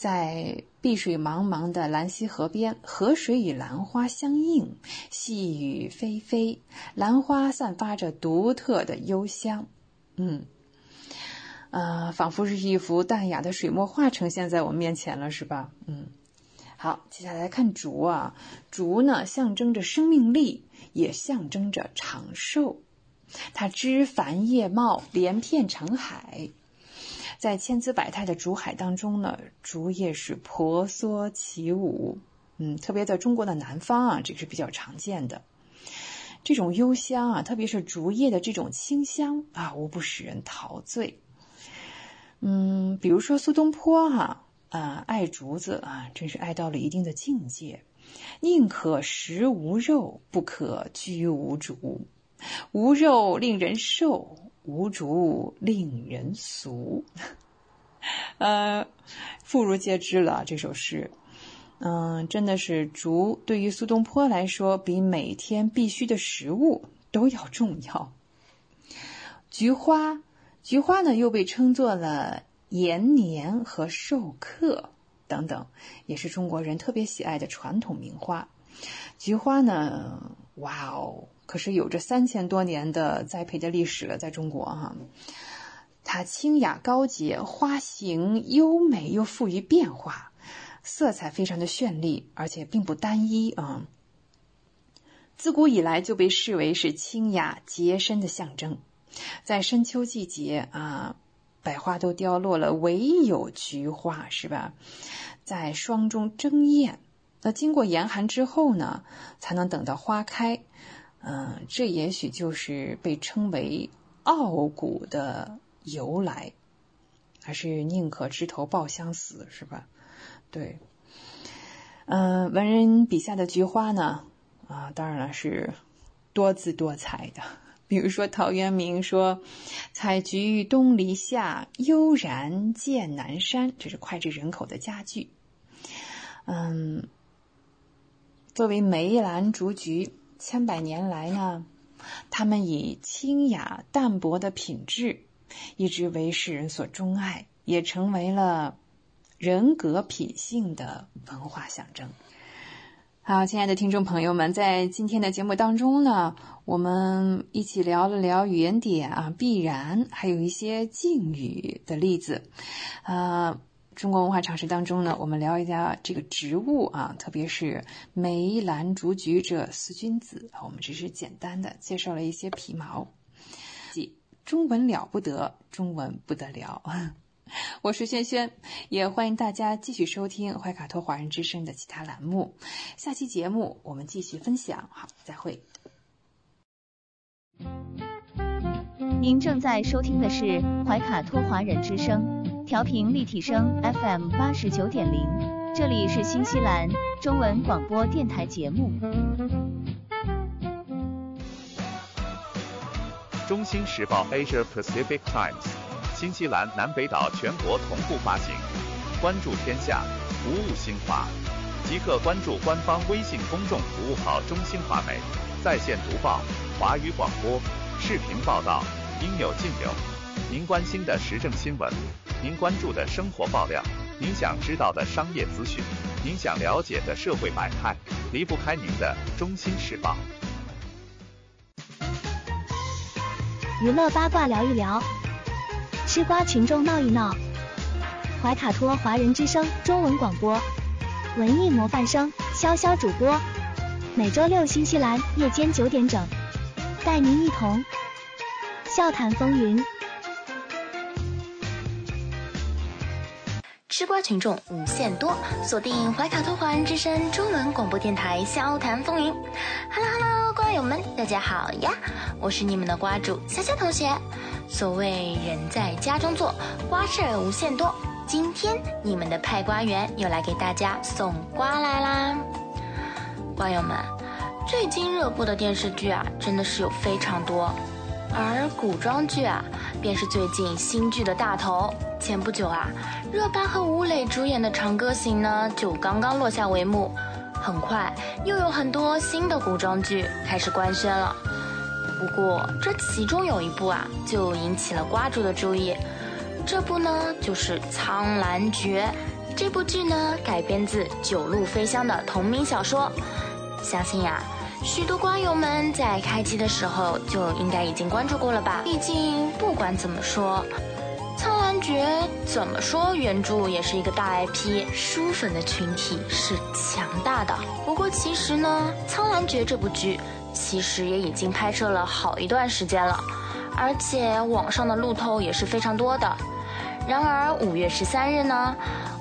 在碧水茫茫的兰溪河边，河水与兰花相映，细雨霏霏，兰花散发着独特的幽香。嗯，呃，仿佛是一幅淡雅的水墨画呈现在我面前了，是吧？嗯。好，接下来看竹啊，竹呢象征着生命力，也象征着长寿。它枝繁叶茂，连片成海。在千姿百态的竹海当中呢，竹叶是婆娑起舞。嗯，特别在中国的南方啊，这个是比较常见的。这种幽香啊，特别是竹叶的这种清香啊，无不使人陶醉。嗯，比如说苏东坡哈。啊，爱竹子啊，真是爱到了一定的境界。宁可食无肉，不可居无竹。无肉令人瘦，无竹令人俗。呃，妇孺皆知了这首诗。嗯，真的是竹对于苏东坡来说，比每天必须的食物都要重要。菊花，菊花呢，又被称作了。延年和寿客等等，也是中国人特别喜爱的传统名花。菊花呢，哇哦，可是有着三千多年的栽培的历史了，在中国哈。它清雅高洁，花型优美又富于变化，色彩非常的绚丽，而且并不单一啊。自古以来就被视为是清雅洁身的象征，在深秋季节啊。百花都凋落了，唯有菊花是吧？在霜中争艳。那经过严寒之后呢，才能等到花开。嗯，这也许就是被称为傲骨的由来，还是宁可枝头抱香死是吧？对。嗯，文人笔下的菊花呢，啊，当然了是多姿多彩的。比如说，陶渊明说：“采菊东篱下，悠然见南山。”这是脍炙人口的佳句。嗯，作为梅兰竹菊，千百年来呢，他们以清雅淡泊的品质，一直为世人所钟爱，也成为了人格品性的文化象征。好，亲爱的听众朋友们，在今天的节目当中呢，我们一起聊了聊语言点啊，必然还有一些敬语的例子。呃，中国文化常识当中呢，我们聊一下这个植物啊，特别是梅兰竹菊这四君子，我们只是简单的介绍了一些皮毛。即中文了不得，中文不得了。我是轩轩，也欢迎大家继续收听怀卡托华人之声的其他栏目。下期节目我们继续分享，好，再会。您正在收听的是怀卡托华人之声，调频立体声 FM 八十九点零，这里是新西兰中文广播电台节目。中新时报 Asia Pacific Times，新西兰南北岛全国同步发行。关注天下，服务新华，即刻关注官方微信公众服务号“中新华媒”，在线读报、华语广播、视频报道，应有尽有。您关心的时政新闻，您关注的生活爆料，您想知道的商业资讯，您想了解的社会百态，离不开您的《中心时报》。娱乐八卦聊一聊，吃瓜群众闹一闹。怀卡托华人之声中文广播，文艺模范生潇潇主播，每周六新西兰夜间九点整，带您一同笑谈风云。吃瓜群众无限多，锁定怀卡托华人之声中文广播电台笑谈风云。Hello Hello，瓜友们，大家好呀！我是你们的瓜主潇潇同学。所谓人在家中坐，瓜事儿无限多。今天你们的派瓜员又来给大家送瓜来啦！瓜友们，最近热播的电视剧啊，真的是有非常多，而古装剧啊，便是最近新剧的大头。前不久啊，热巴和吴磊主演的《长歌行》呢，就刚刚落下帷幕。很快又有很多新的古装剧开始官宣了。不过这其中有一部啊，就引起了瓜主的注意。这部呢，就是《苍兰诀》。这部剧呢，改编自九路飞香的同名小说。相信呀，许多瓜友们在开机的时候就应该已经关注过了吧？毕竟不管怎么说。《苍兰诀》怎么说，原著也是一个大 IP，书粉的群体是强大的。不过其实呢，《苍兰诀》这部剧其实也已经拍摄了好一段时间了，而且网上的路透也是非常多的。然而五月十三日呢？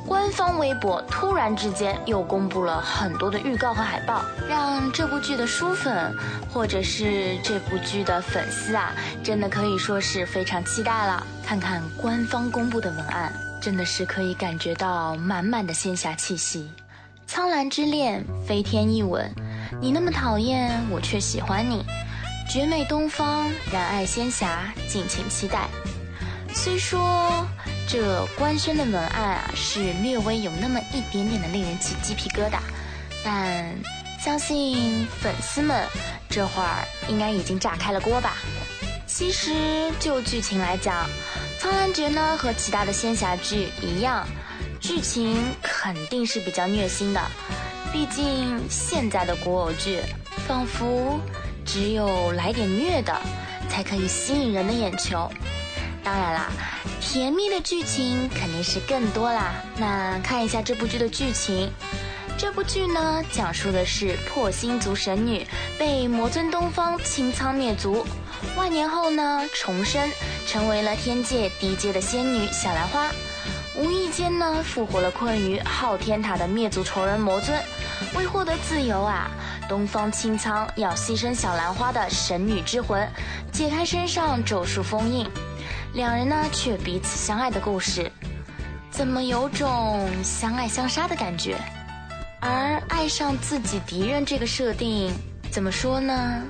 官方微博突然之间又公布了很多的预告和海报，让这部剧的书粉或者是这部剧的粉丝啊，真的可以说是非常期待了。看看官方公布的文案，真的是可以感觉到满满的仙侠气息。苍兰之恋，飞天一吻，你那么讨厌，我却喜欢你，绝美东方，然爱仙侠，敬请期待。虽说。这官宣的文案啊，是略微有那么一点点的令人起鸡皮疙瘩，但相信粉丝们这会儿应该已经炸开了锅吧。其实就剧情来讲，《苍兰诀》呢和其他的仙侠剧一样，剧情肯定是比较虐心的。毕竟现在的古偶剧，仿佛只有来点虐的，才可以吸引人的眼球。当然啦。甜蜜的剧情肯定是更多啦。那看一下这部剧的剧情，这部剧呢讲述的是破星族神女被魔尊东方清仓灭族，万年后呢重生，成为了天界低阶的仙女小兰花，无意间呢复活了困于昊天塔的灭族仇人魔尊。为获得自由啊，东方清仓要牺牲小兰花的神女之魂，解开身上咒术封印。两人呢却彼此相爱的故事，怎么有种相爱相杀的感觉？而爱上自己敌人这个设定，怎么说呢？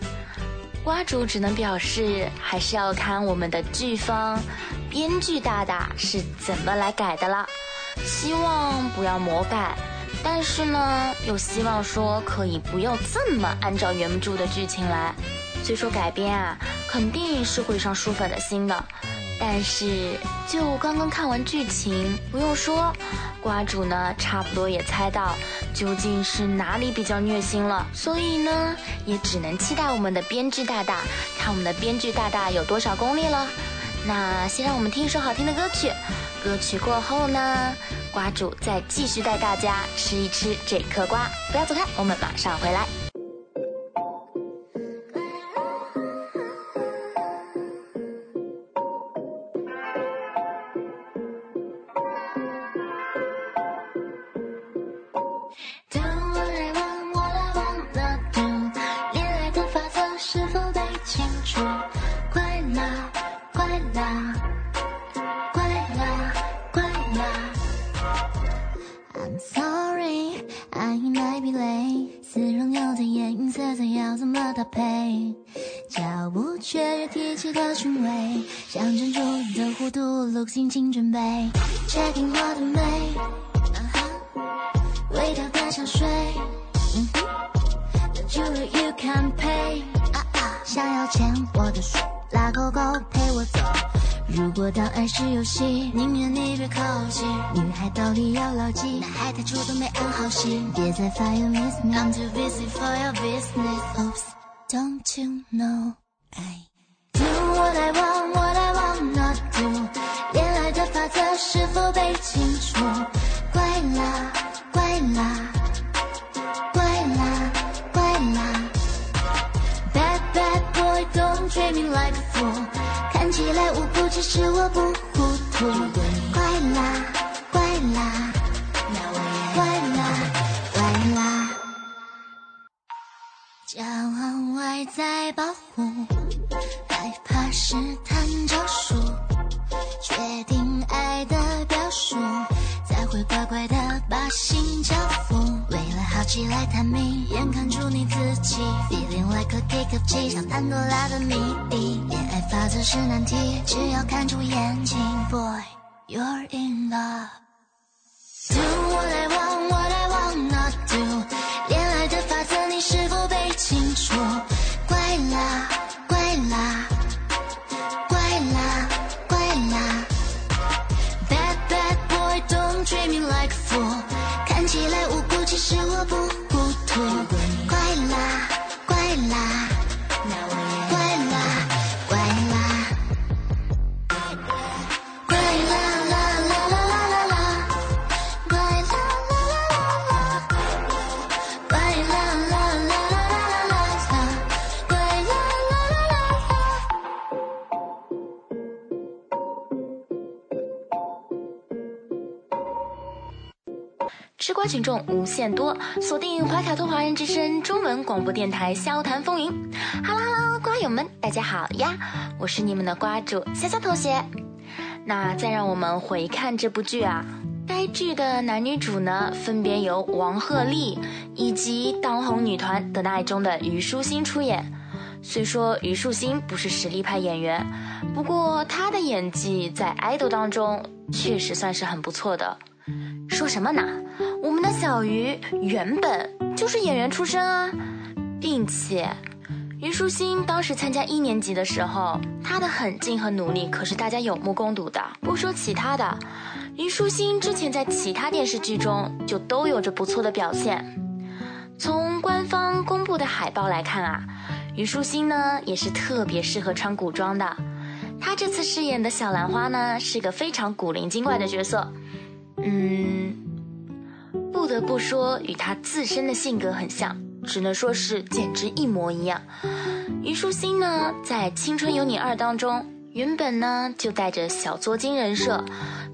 瓜主只能表示，还是要看我们的剧方编剧大大是怎么来改的了。希望不要魔改，但是呢，又希望说可以不要这么按照原著的剧情来。虽说改编啊，肯定是会上书粉的心的。但是，就刚刚看完剧情，不用说，瓜主呢差不多也猜到究竟是哪里比较虐心了，所以呢，也只能期待我们的编剧大大，看我们的编剧大大有多少功力了。那先让我们听一首好听的歌曲，歌曲过后呢，瓜主再继续带大家吃一吃这颗瓜，不要走开，我们马上回来。要怎么搭配？脚步雀跃提起的韵味，像珍珠的弧度，look 心情准备，check in 我的美，味道的香水，，The jewelry you can pay，想要牵我的手，拉勾勾陪我走。如果当爱是游戏，宁愿你别靠近。女孩道理要牢记，男孩太主动没安好心。别再发 you miss me，I'm too busy for your business。Oops，don't you know？I do what I want what I want not do。恋爱的法则是否被清楚？怪啦怪啦用 don't treat me like a fool。看起来无辜，其实我不糊涂。怪啦，怪啦，怪啦，怪啦。骄傲外在保护，害怕试探招数，确定爱的表述，才会乖乖的把心交付。为了好奇来探秘，眼看出你自己，feeling like a cake of cheese，像潘多拉的谜底。恋爱法则是难题，只要看出眼睛，boy，you're in love。Do what I want, what I want not do。恋爱的法则你是否被清楚？怪啦，怪啦，我。看起来无辜，其实我不糊涂。群众无限多，锁定怀卡托华人之声中文广播电台《笑谈风云》。Hello Hello，瓜友们，大家好呀！我是你们的瓜主潇潇同学。那再让我们回看这部剧啊，该剧的男女主呢，分别由王鹤棣以及当红女团《的爱》中的虞书欣出演。虽说虞书欣不是实力派演员，不过她的演技在《idol》当中确实算是很不错的。说什么呢？我们的小鱼原本就是演员出身啊，并且虞书欣当时参加一年级的时候，她的狠劲和努力可是大家有目共睹的。不说其他的，虞书欣之前在其他电视剧中就都有着不错的表现。从官方公布的海报来看啊，虞书欣呢也是特别适合穿古装的。她这次饰演的小兰花呢，是个非常古灵精怪的角色。嗯，不得不说与他自身的性格很像，只能说是简直一模一样。虞书欣呢，在《青春有你二》当中，原本呢就带着小作精人设，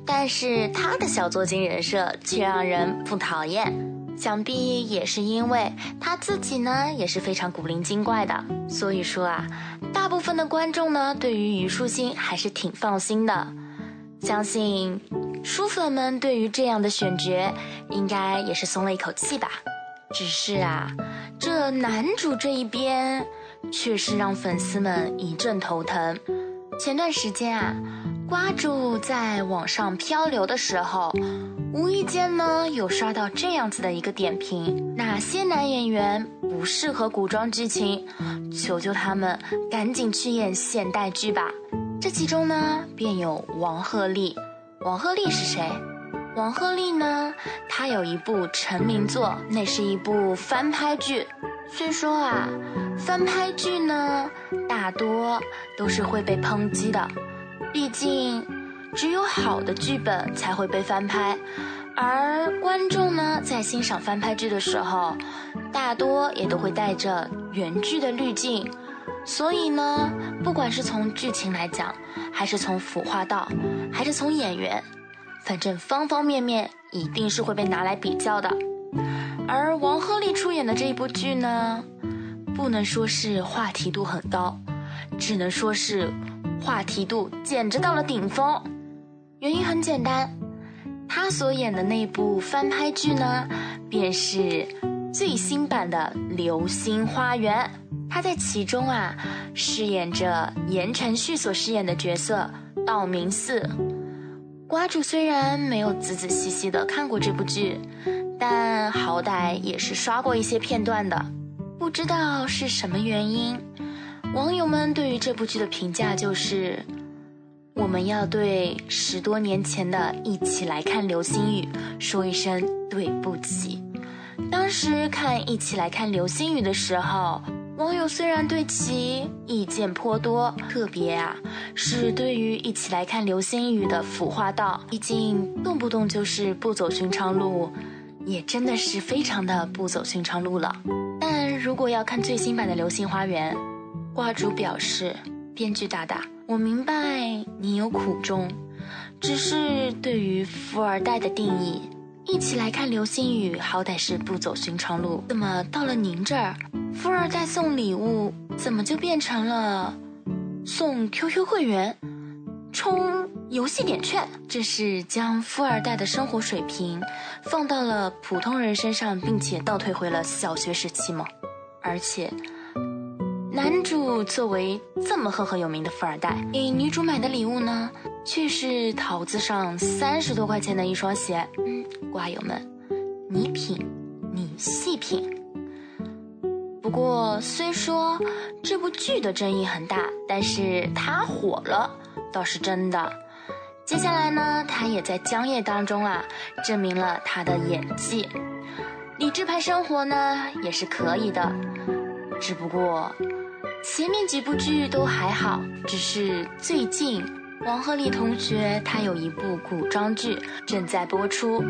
但是她的小作精人设却让人不讨厌。想必也是因为她自己呢也是非常古灵精怪的，所以说啊，大部分的观众呢对于虞书欣还是挺放心的。相信书粉们对于这样的选角，应该也是松了一口气吧。只是啊，这男主这一边，却是让粉丝们一阵头疼。前段时间啊，瓜主在网上漂流的时候，无意间呢有刷到这样子的一个点评：哪些男演员不适合古装剧情？求求他们赶紧去演现代剧吧。这其中呢，便有王鹤棣。王鹤棣是谁？王鹤棣呢，他有一部成名作，那是一部翻拍剧。虽说啊，翻拍剧呢，大多都是会被抨击的，毕竟只有好的剧本才会被翻拍，而观众呢，在欣赏翻拍剧的时候，大多也都会带着原剧的滤镜。所以呢，不管是从剧情来讲，还是从服化道，还是从演员，反正方方面面一定是会被拿来比较的。而王鹤棣出演的这一部剧呢，不能说是话题度很高，只能说是话题度简直到了顶峰。原因很简单，他所演的那部翻拍剧呢，便是最新版的《流星花园》。他在其中啊，饰演着言承旭所饰演的角色道明寺。瓜主虽然没有仔仔细细的看过这部剧，但好歹也是刷过一些片段的。不知道是什么原因，网友们对于这部剧的评价就是：我们要对十多年前的一起来看流星雨说一声对不起。当时看《一起来看流星雨》的时候。网友虽然对其意见颇多，特别啊是对于一起来看流星雨的腐化道，毕竟动不动就是不走寻常路，也真的是非常的不走寻常路了。但如果要看最新版的《流星花园》，挂主表示，编剧大大，我明白你有苦衷，只是对于富二代的定义。一起来看流星雨，好歹是不走寻常路。怎么到了您这儿，富二代送礼物，怎么就变成了送 QQ 会员、充游戏点券？这是将富二代的生活水平放到了普通人身上，并且倒退回了小学时期吗？而且，男主作为这么赫赫有名的富二代，给女主买的礼物呢，却是桃子上三十多块钱的一双鞋。嗯瓜友们，你品，你细品。不过，虽说这部剧的争议很大，但是他火了倒是真的。接下来呢，他也在江夜当中啊，证明了他的演技。理智派生活呢，也是可以的。只不过前面几部剧都还好，只是最近。王鹤棣同学，他有一部古装剧正在播出。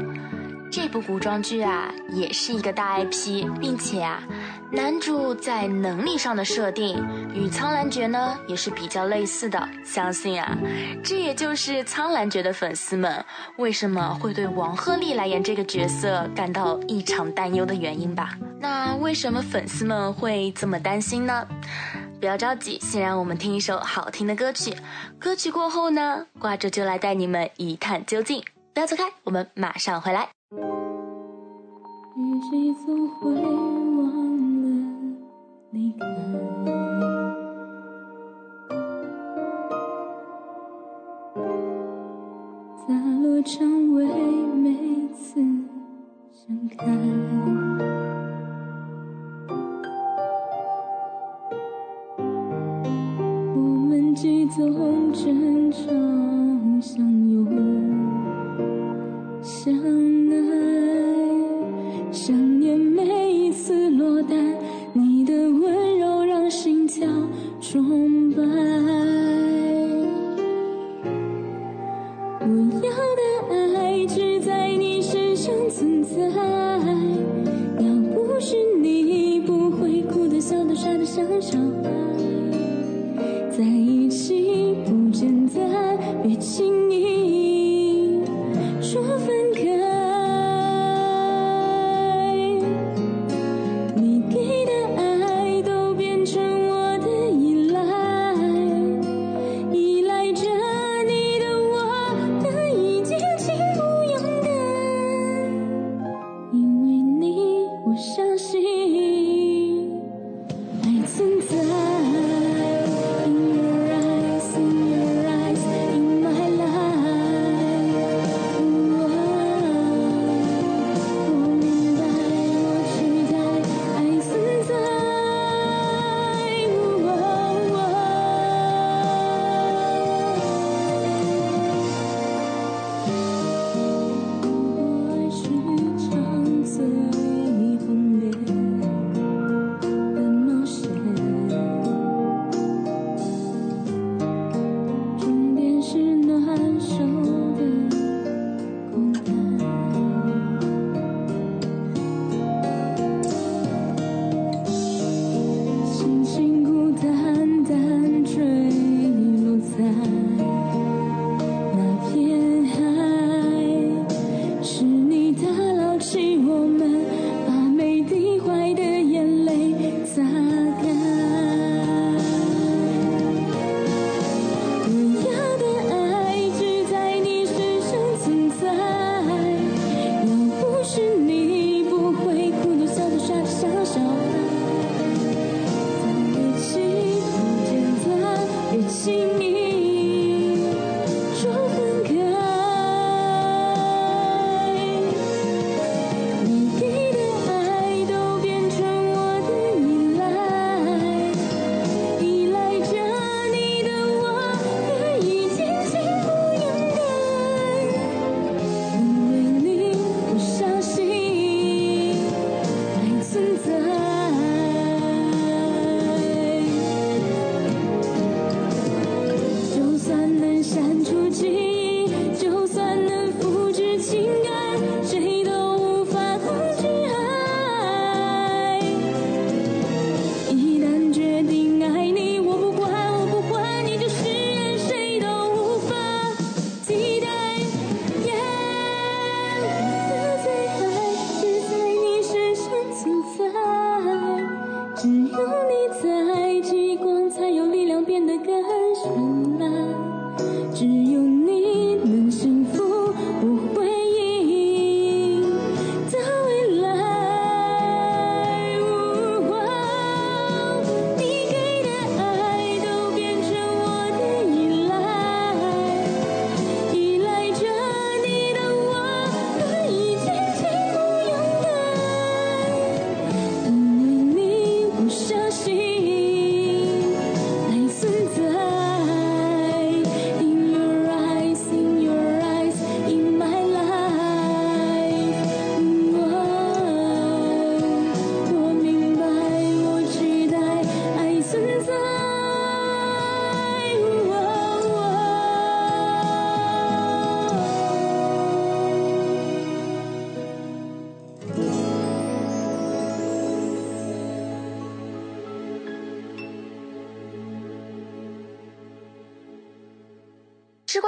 这部古装剧啊，也是一个大 IP，并且啊，男主在能力上的设定与苍兰诀呢也是比较类似的。相信啊，这也就是苍兰诀的粉丝们为什么会对王鹤棣来演这个角色感到异常担忧的原因吧？那为什么粉丝们会这么担心呢？不要着急，先让我们听一首好听的歌曲。歌曲过后呢，挂着就来带你们一探究竟。不要走开，我们马上回来。雨季总会忘了离开，洒落成为每次盛开。几纵争吵相拥，相爱，想念每一次落单，你的温柔让心跳崇拜。我要的爱只在你身上存在，要不是你，不会哭的、笑的、傻的像小孩。不简单，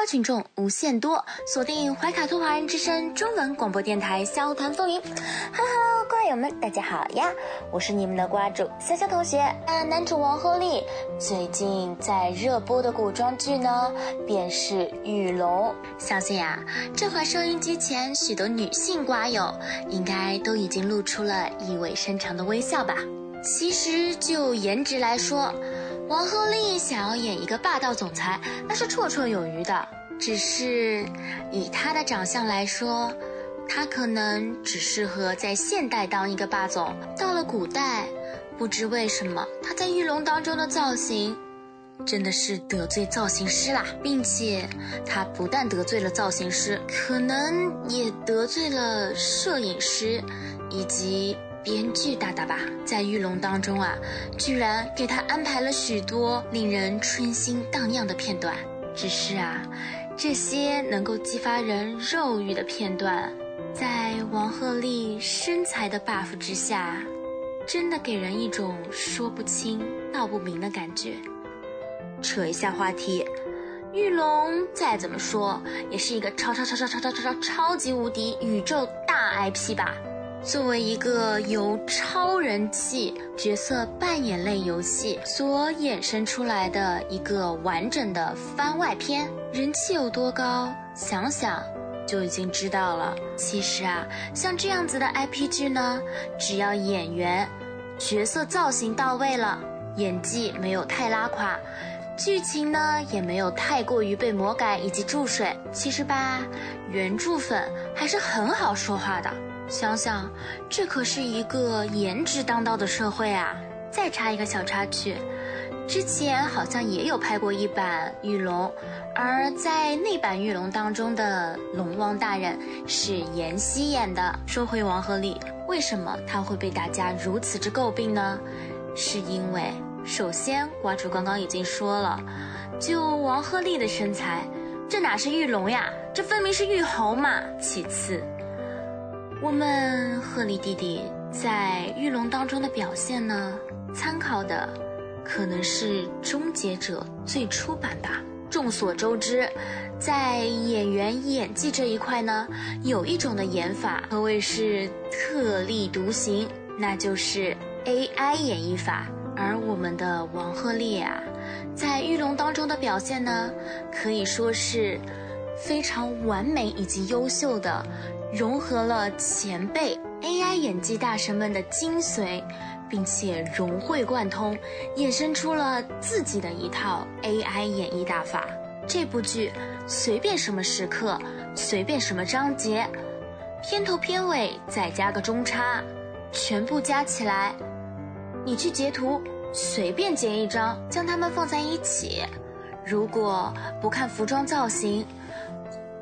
群众无限多，锁定怀卡托华人之声中文广播电台，笑谈风云。Hello，瓜友们，大家好呀！我是你们的瓜主潇潇同学。那，男主王鹤棣最近在热播的古装剧呢，便是《玉龙》。相信呀，这款收音机前许多女性瓜友应该都已经露出了意味深长的微笑吧。其实就颜值来说，王鹤棣想要演一个霸道总裁，那是绰绰有余的。只是以他的长相来说，他可能只适合在现代当一个霸总。到了古代，不知为什么他在《玉龙》当中的造型，真的是得罪造型师啦，并且他不但得罪了造型师，可能也得罪了摄影师，以及。编剧大大吧，在《玉龙》当中啊，居然给他安排了许多令人春心荡漾的片段。只是啊，这些能够激发人肉欲的片段，在王鹤棣身材的 buff 之下，真的给人一种说不清道不明的感觉。扯一下话题，《玉龙》再怎么说也是一个超超超超超超超超超级无敌宇宙大 IP 吧。作为一个由超人气角色扮演类游戏所衍生出来的一个完整的番外篇，人气有多高，想想就已经知道了。其实啊，像这样子的 IP 剧呢，只要演员、角色造型到位了，演技没有太拉垮，剧情呢也没有太过于被魔改以及注水，其实吧，原著粉还是很好说话的。想想，这可是一个颜值当道的社会啊！再插一个小插曲，之前好像也有拍过一版《玉龙》，而在那版《玉龙》当中的龙王大人是妍希演的。说回王鹤棣，为什么他会被大家如此之诟病呢？是因为，首先瓜主刚刚已经说了，就王鹤棣的身材，这哪是玉龙呀？这分明是玉猴嘛！其次。我们鹤立弟弟在《玉龙》当中的表现呢，参考的可能是《终结者》最初版吧。众所周知，在演员演技这一块呢，有一种的演法可谓是特立独行，那就是 AI 演绎法。而我们的王鹤棣啊，在《玉龙》当中的表现呢，可以说是非常完美以及优秀的。融合了前辈 AI 演技大神们的精髓，并且融会贯通，衍生出了自己的一套 AI 演绎大法。这部剧随便什么时刻，随便什么章节，片头片尾再加个中插，全部加起来，你去截图，随便截一张，将它们放在一起，如果不看服装造型。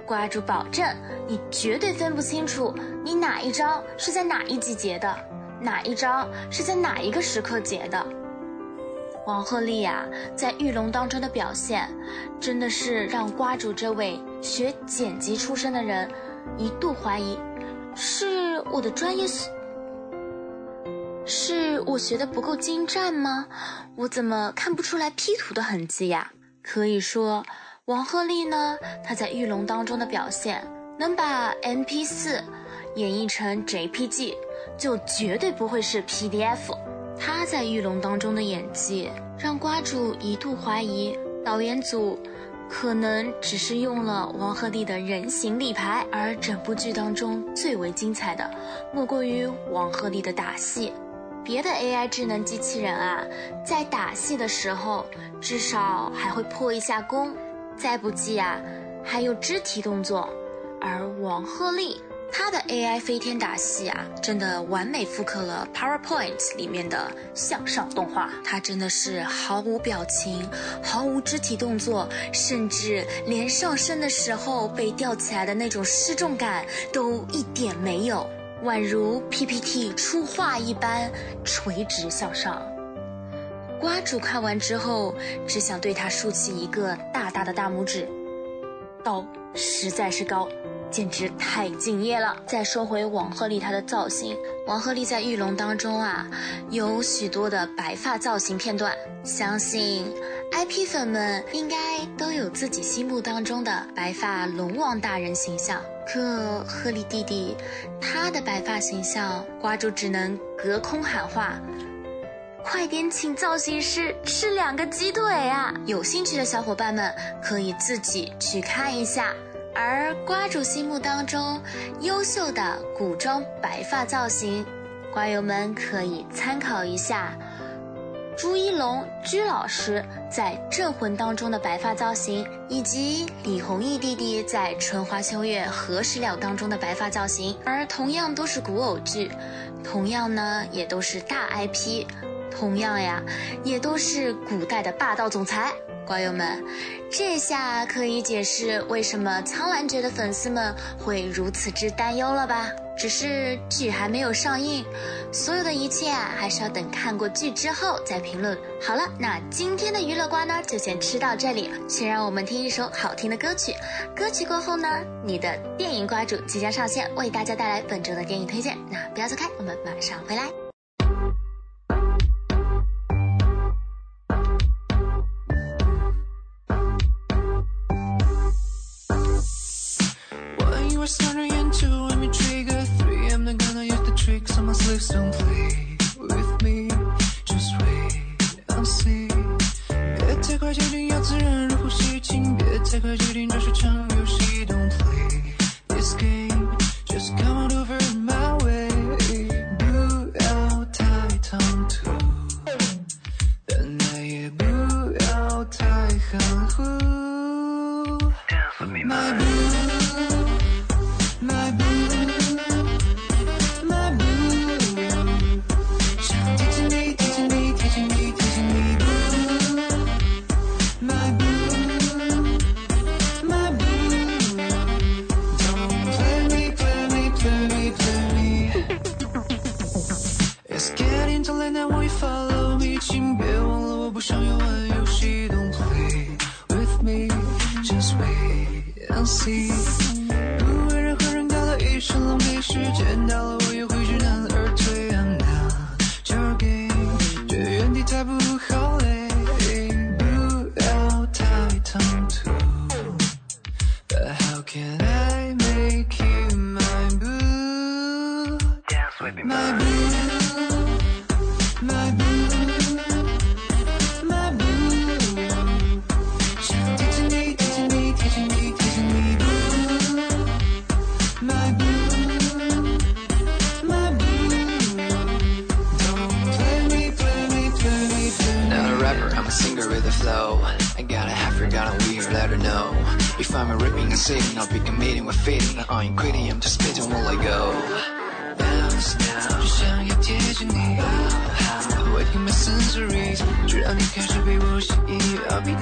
瓜主保证，你绝对分不清楚你哪一张是在哪一集结的，哪一张是在哪一个时刻结的。王鹤棣呀，在《玉龙》当中的表现，真的是让瓜主这位学剪辑出身的人一度怀疑，是我的专业是，是我学的不够精湛吗？我怎么看不出来 P 图的痕迹呀？可以说。王鹤棣呢？他在《玉龙》当中的表现，能把 MP4 演绎成 JPG，就绝对不会是 PDF。他在《玉龙》当中的演技，让瓜主一度怀疑导演组可能只是用了王鹤棣的人形立牌。而整部剧当中最为精彩的，莫过于王鹤棣的打戏。别的 AI 智能机器人啊，在打戏的时候，至少还会破一下功。再不济啊，还有肢体动作，而王鹤棣他的 AI 飞天打戏啊，真的完美复刻了 PowerPoint 里面的向上动画。他真的是毫无表情，毫无肢体动作，甚至连上升的时候被吊起来的那种失重感都一点没有，宛如 PPT 出画一般垂直向上。瓜主看完之后，只想对他竖起一个大大的大拇指。刀实在是高，简直太敬业了。再说回王鹤棣他的造型，王鹤棣在《玉龙》当中啊，有许多的白发造型片段，相信 IP 粉们应该都有自己心目当中的白发龙王大人形象。可鹤棣弟弟他的白发形象，瓜主只能隔空喊话。快点请造型师吃两个鸡腿啊！有兴趣的小伙伴们可以自己去看一下。而瓜主心目当中优秀的古装白发造型，瓜友们可以参考一下朱一龙居老师在《镇魂》当中的白发造型，以及李弘毅弟弟在《春花秋月何时了》当中的白发造型。而同样都是古偶剧，同样呢也都是大 IP。同样呀，也都是古代的霸道总裁。瓜友们，这下可以解释为什么苍兰诀的粉丝们会如此之担忧了吧？只是剧还没有上映，所有的一切啊，还是要等看过剧之后再评论。好了，那今天的娱乐瓜呢，就先吃到这里。先让我们听一首好听的歌曲。歌曲过后呢，你的电影瓜主即将上线，为大家带来本周的电影推荐。那不要走开，我们马上回来。was wondering into when we trigger three. I'm not gonna use the tricks on my sleeves. Don't play with me, just wait and see. 别太快决定要自然如呼吸，请别太快决定这是场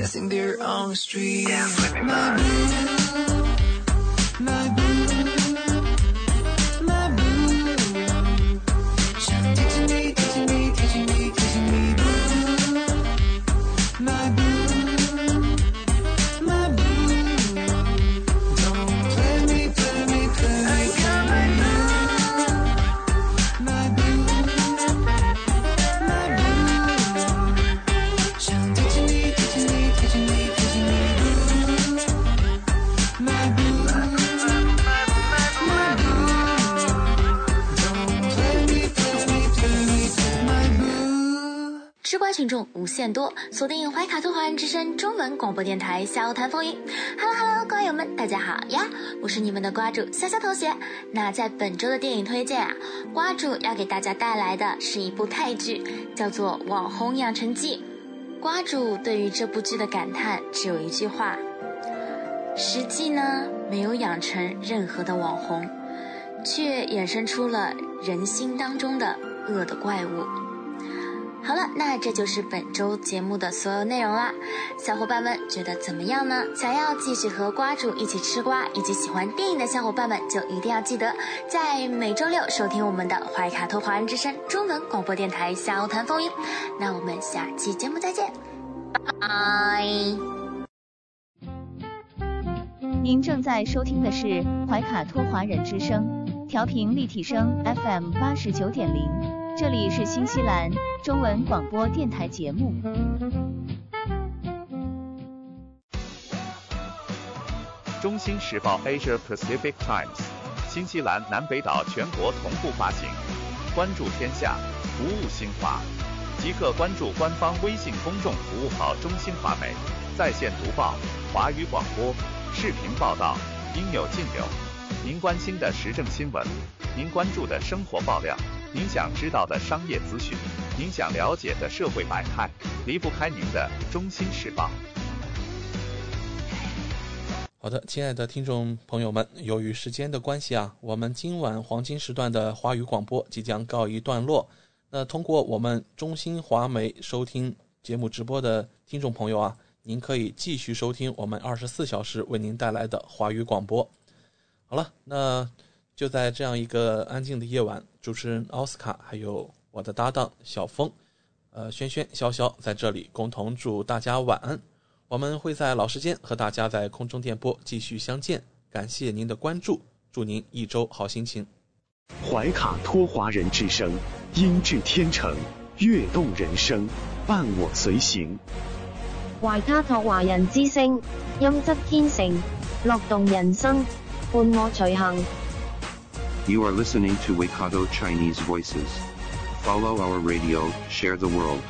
Cause in their own streets. 听众无限多，锁定怀卡托华人之声中文广播电台笑谈风云。Hello Hello，瓜友们，大家好呀！我是你们的瓜主潇潇同学。那在本周的电影推荐啊，瓜主要给大家带来的是一部泰剧，叫做《网红养成记》。瓜主对于这部剧的感叹只有一句话：实际呢没有养成任何的网红，却衍生出了人心当中的恶的怪物。好了，那这就是本周节目的所有内容啦。小伙伴们觉得怎么样呢？想要继续和瓜主一起吃瓜，以及喜欢电影的小伙伴们，就一定要记得在每周六收听我们的怀卡托华人之声中文广播电台《笑谈风云》。那我们下期节目再见，拜拜。您正在收听的是怀卡托华人之声，调频立体声 FM 八十九点零，这里是新西兰中文广播电台节目。中新时报 Asia Pacific Times，新西兰南北岛全国同步发行。关注天下，服务新华，即刻关注官方微信公众服务号“中新华媒”，在线读报、华语广播、视频报道，应有尽有。您关心的时政新闻，您关注的生活爆料，您想知道的商业资讯，您想了解的社会百态，离不开您的《中心时报》。好的，亲爱的听众朋友们，由于时间的关系啊，我们今晚黄金时段的华语广播即将告一段落。那通过我们中新华媒收听节目直播的听众朋友啊，您可以继续收听我们二十四小时为您带来的华语广播。好了，那就在这样一个安静的夜晚，主持人奥斯卡还有我的搭档小峰，呃，轩轩、潇潇在这里共同祝大家晚安。我们会在老时间和大家在空中电波继续相见，感谢您的关注，祝您一周好心情。怀卡托华人之声，音质天成，悦动人生，伴我随行。怀卡托华人之声，音质天成，乐动人生，伴我随行。You are listening to Waikato Chinese Voices. Follow our radio, share the world.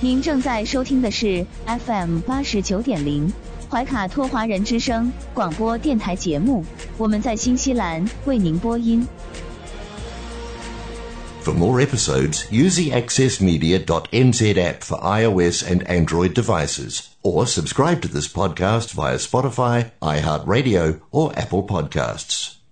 您正在收听的是 FM 八十九点零怀卡托华人之声广播电台节目，我们在新西兰为您播音。 For more episodes, use the accessmedia.nz app for iOS and Android devices, or subscribe to this podcast via Spotify, iHeartRadio, or Apple Podcasts.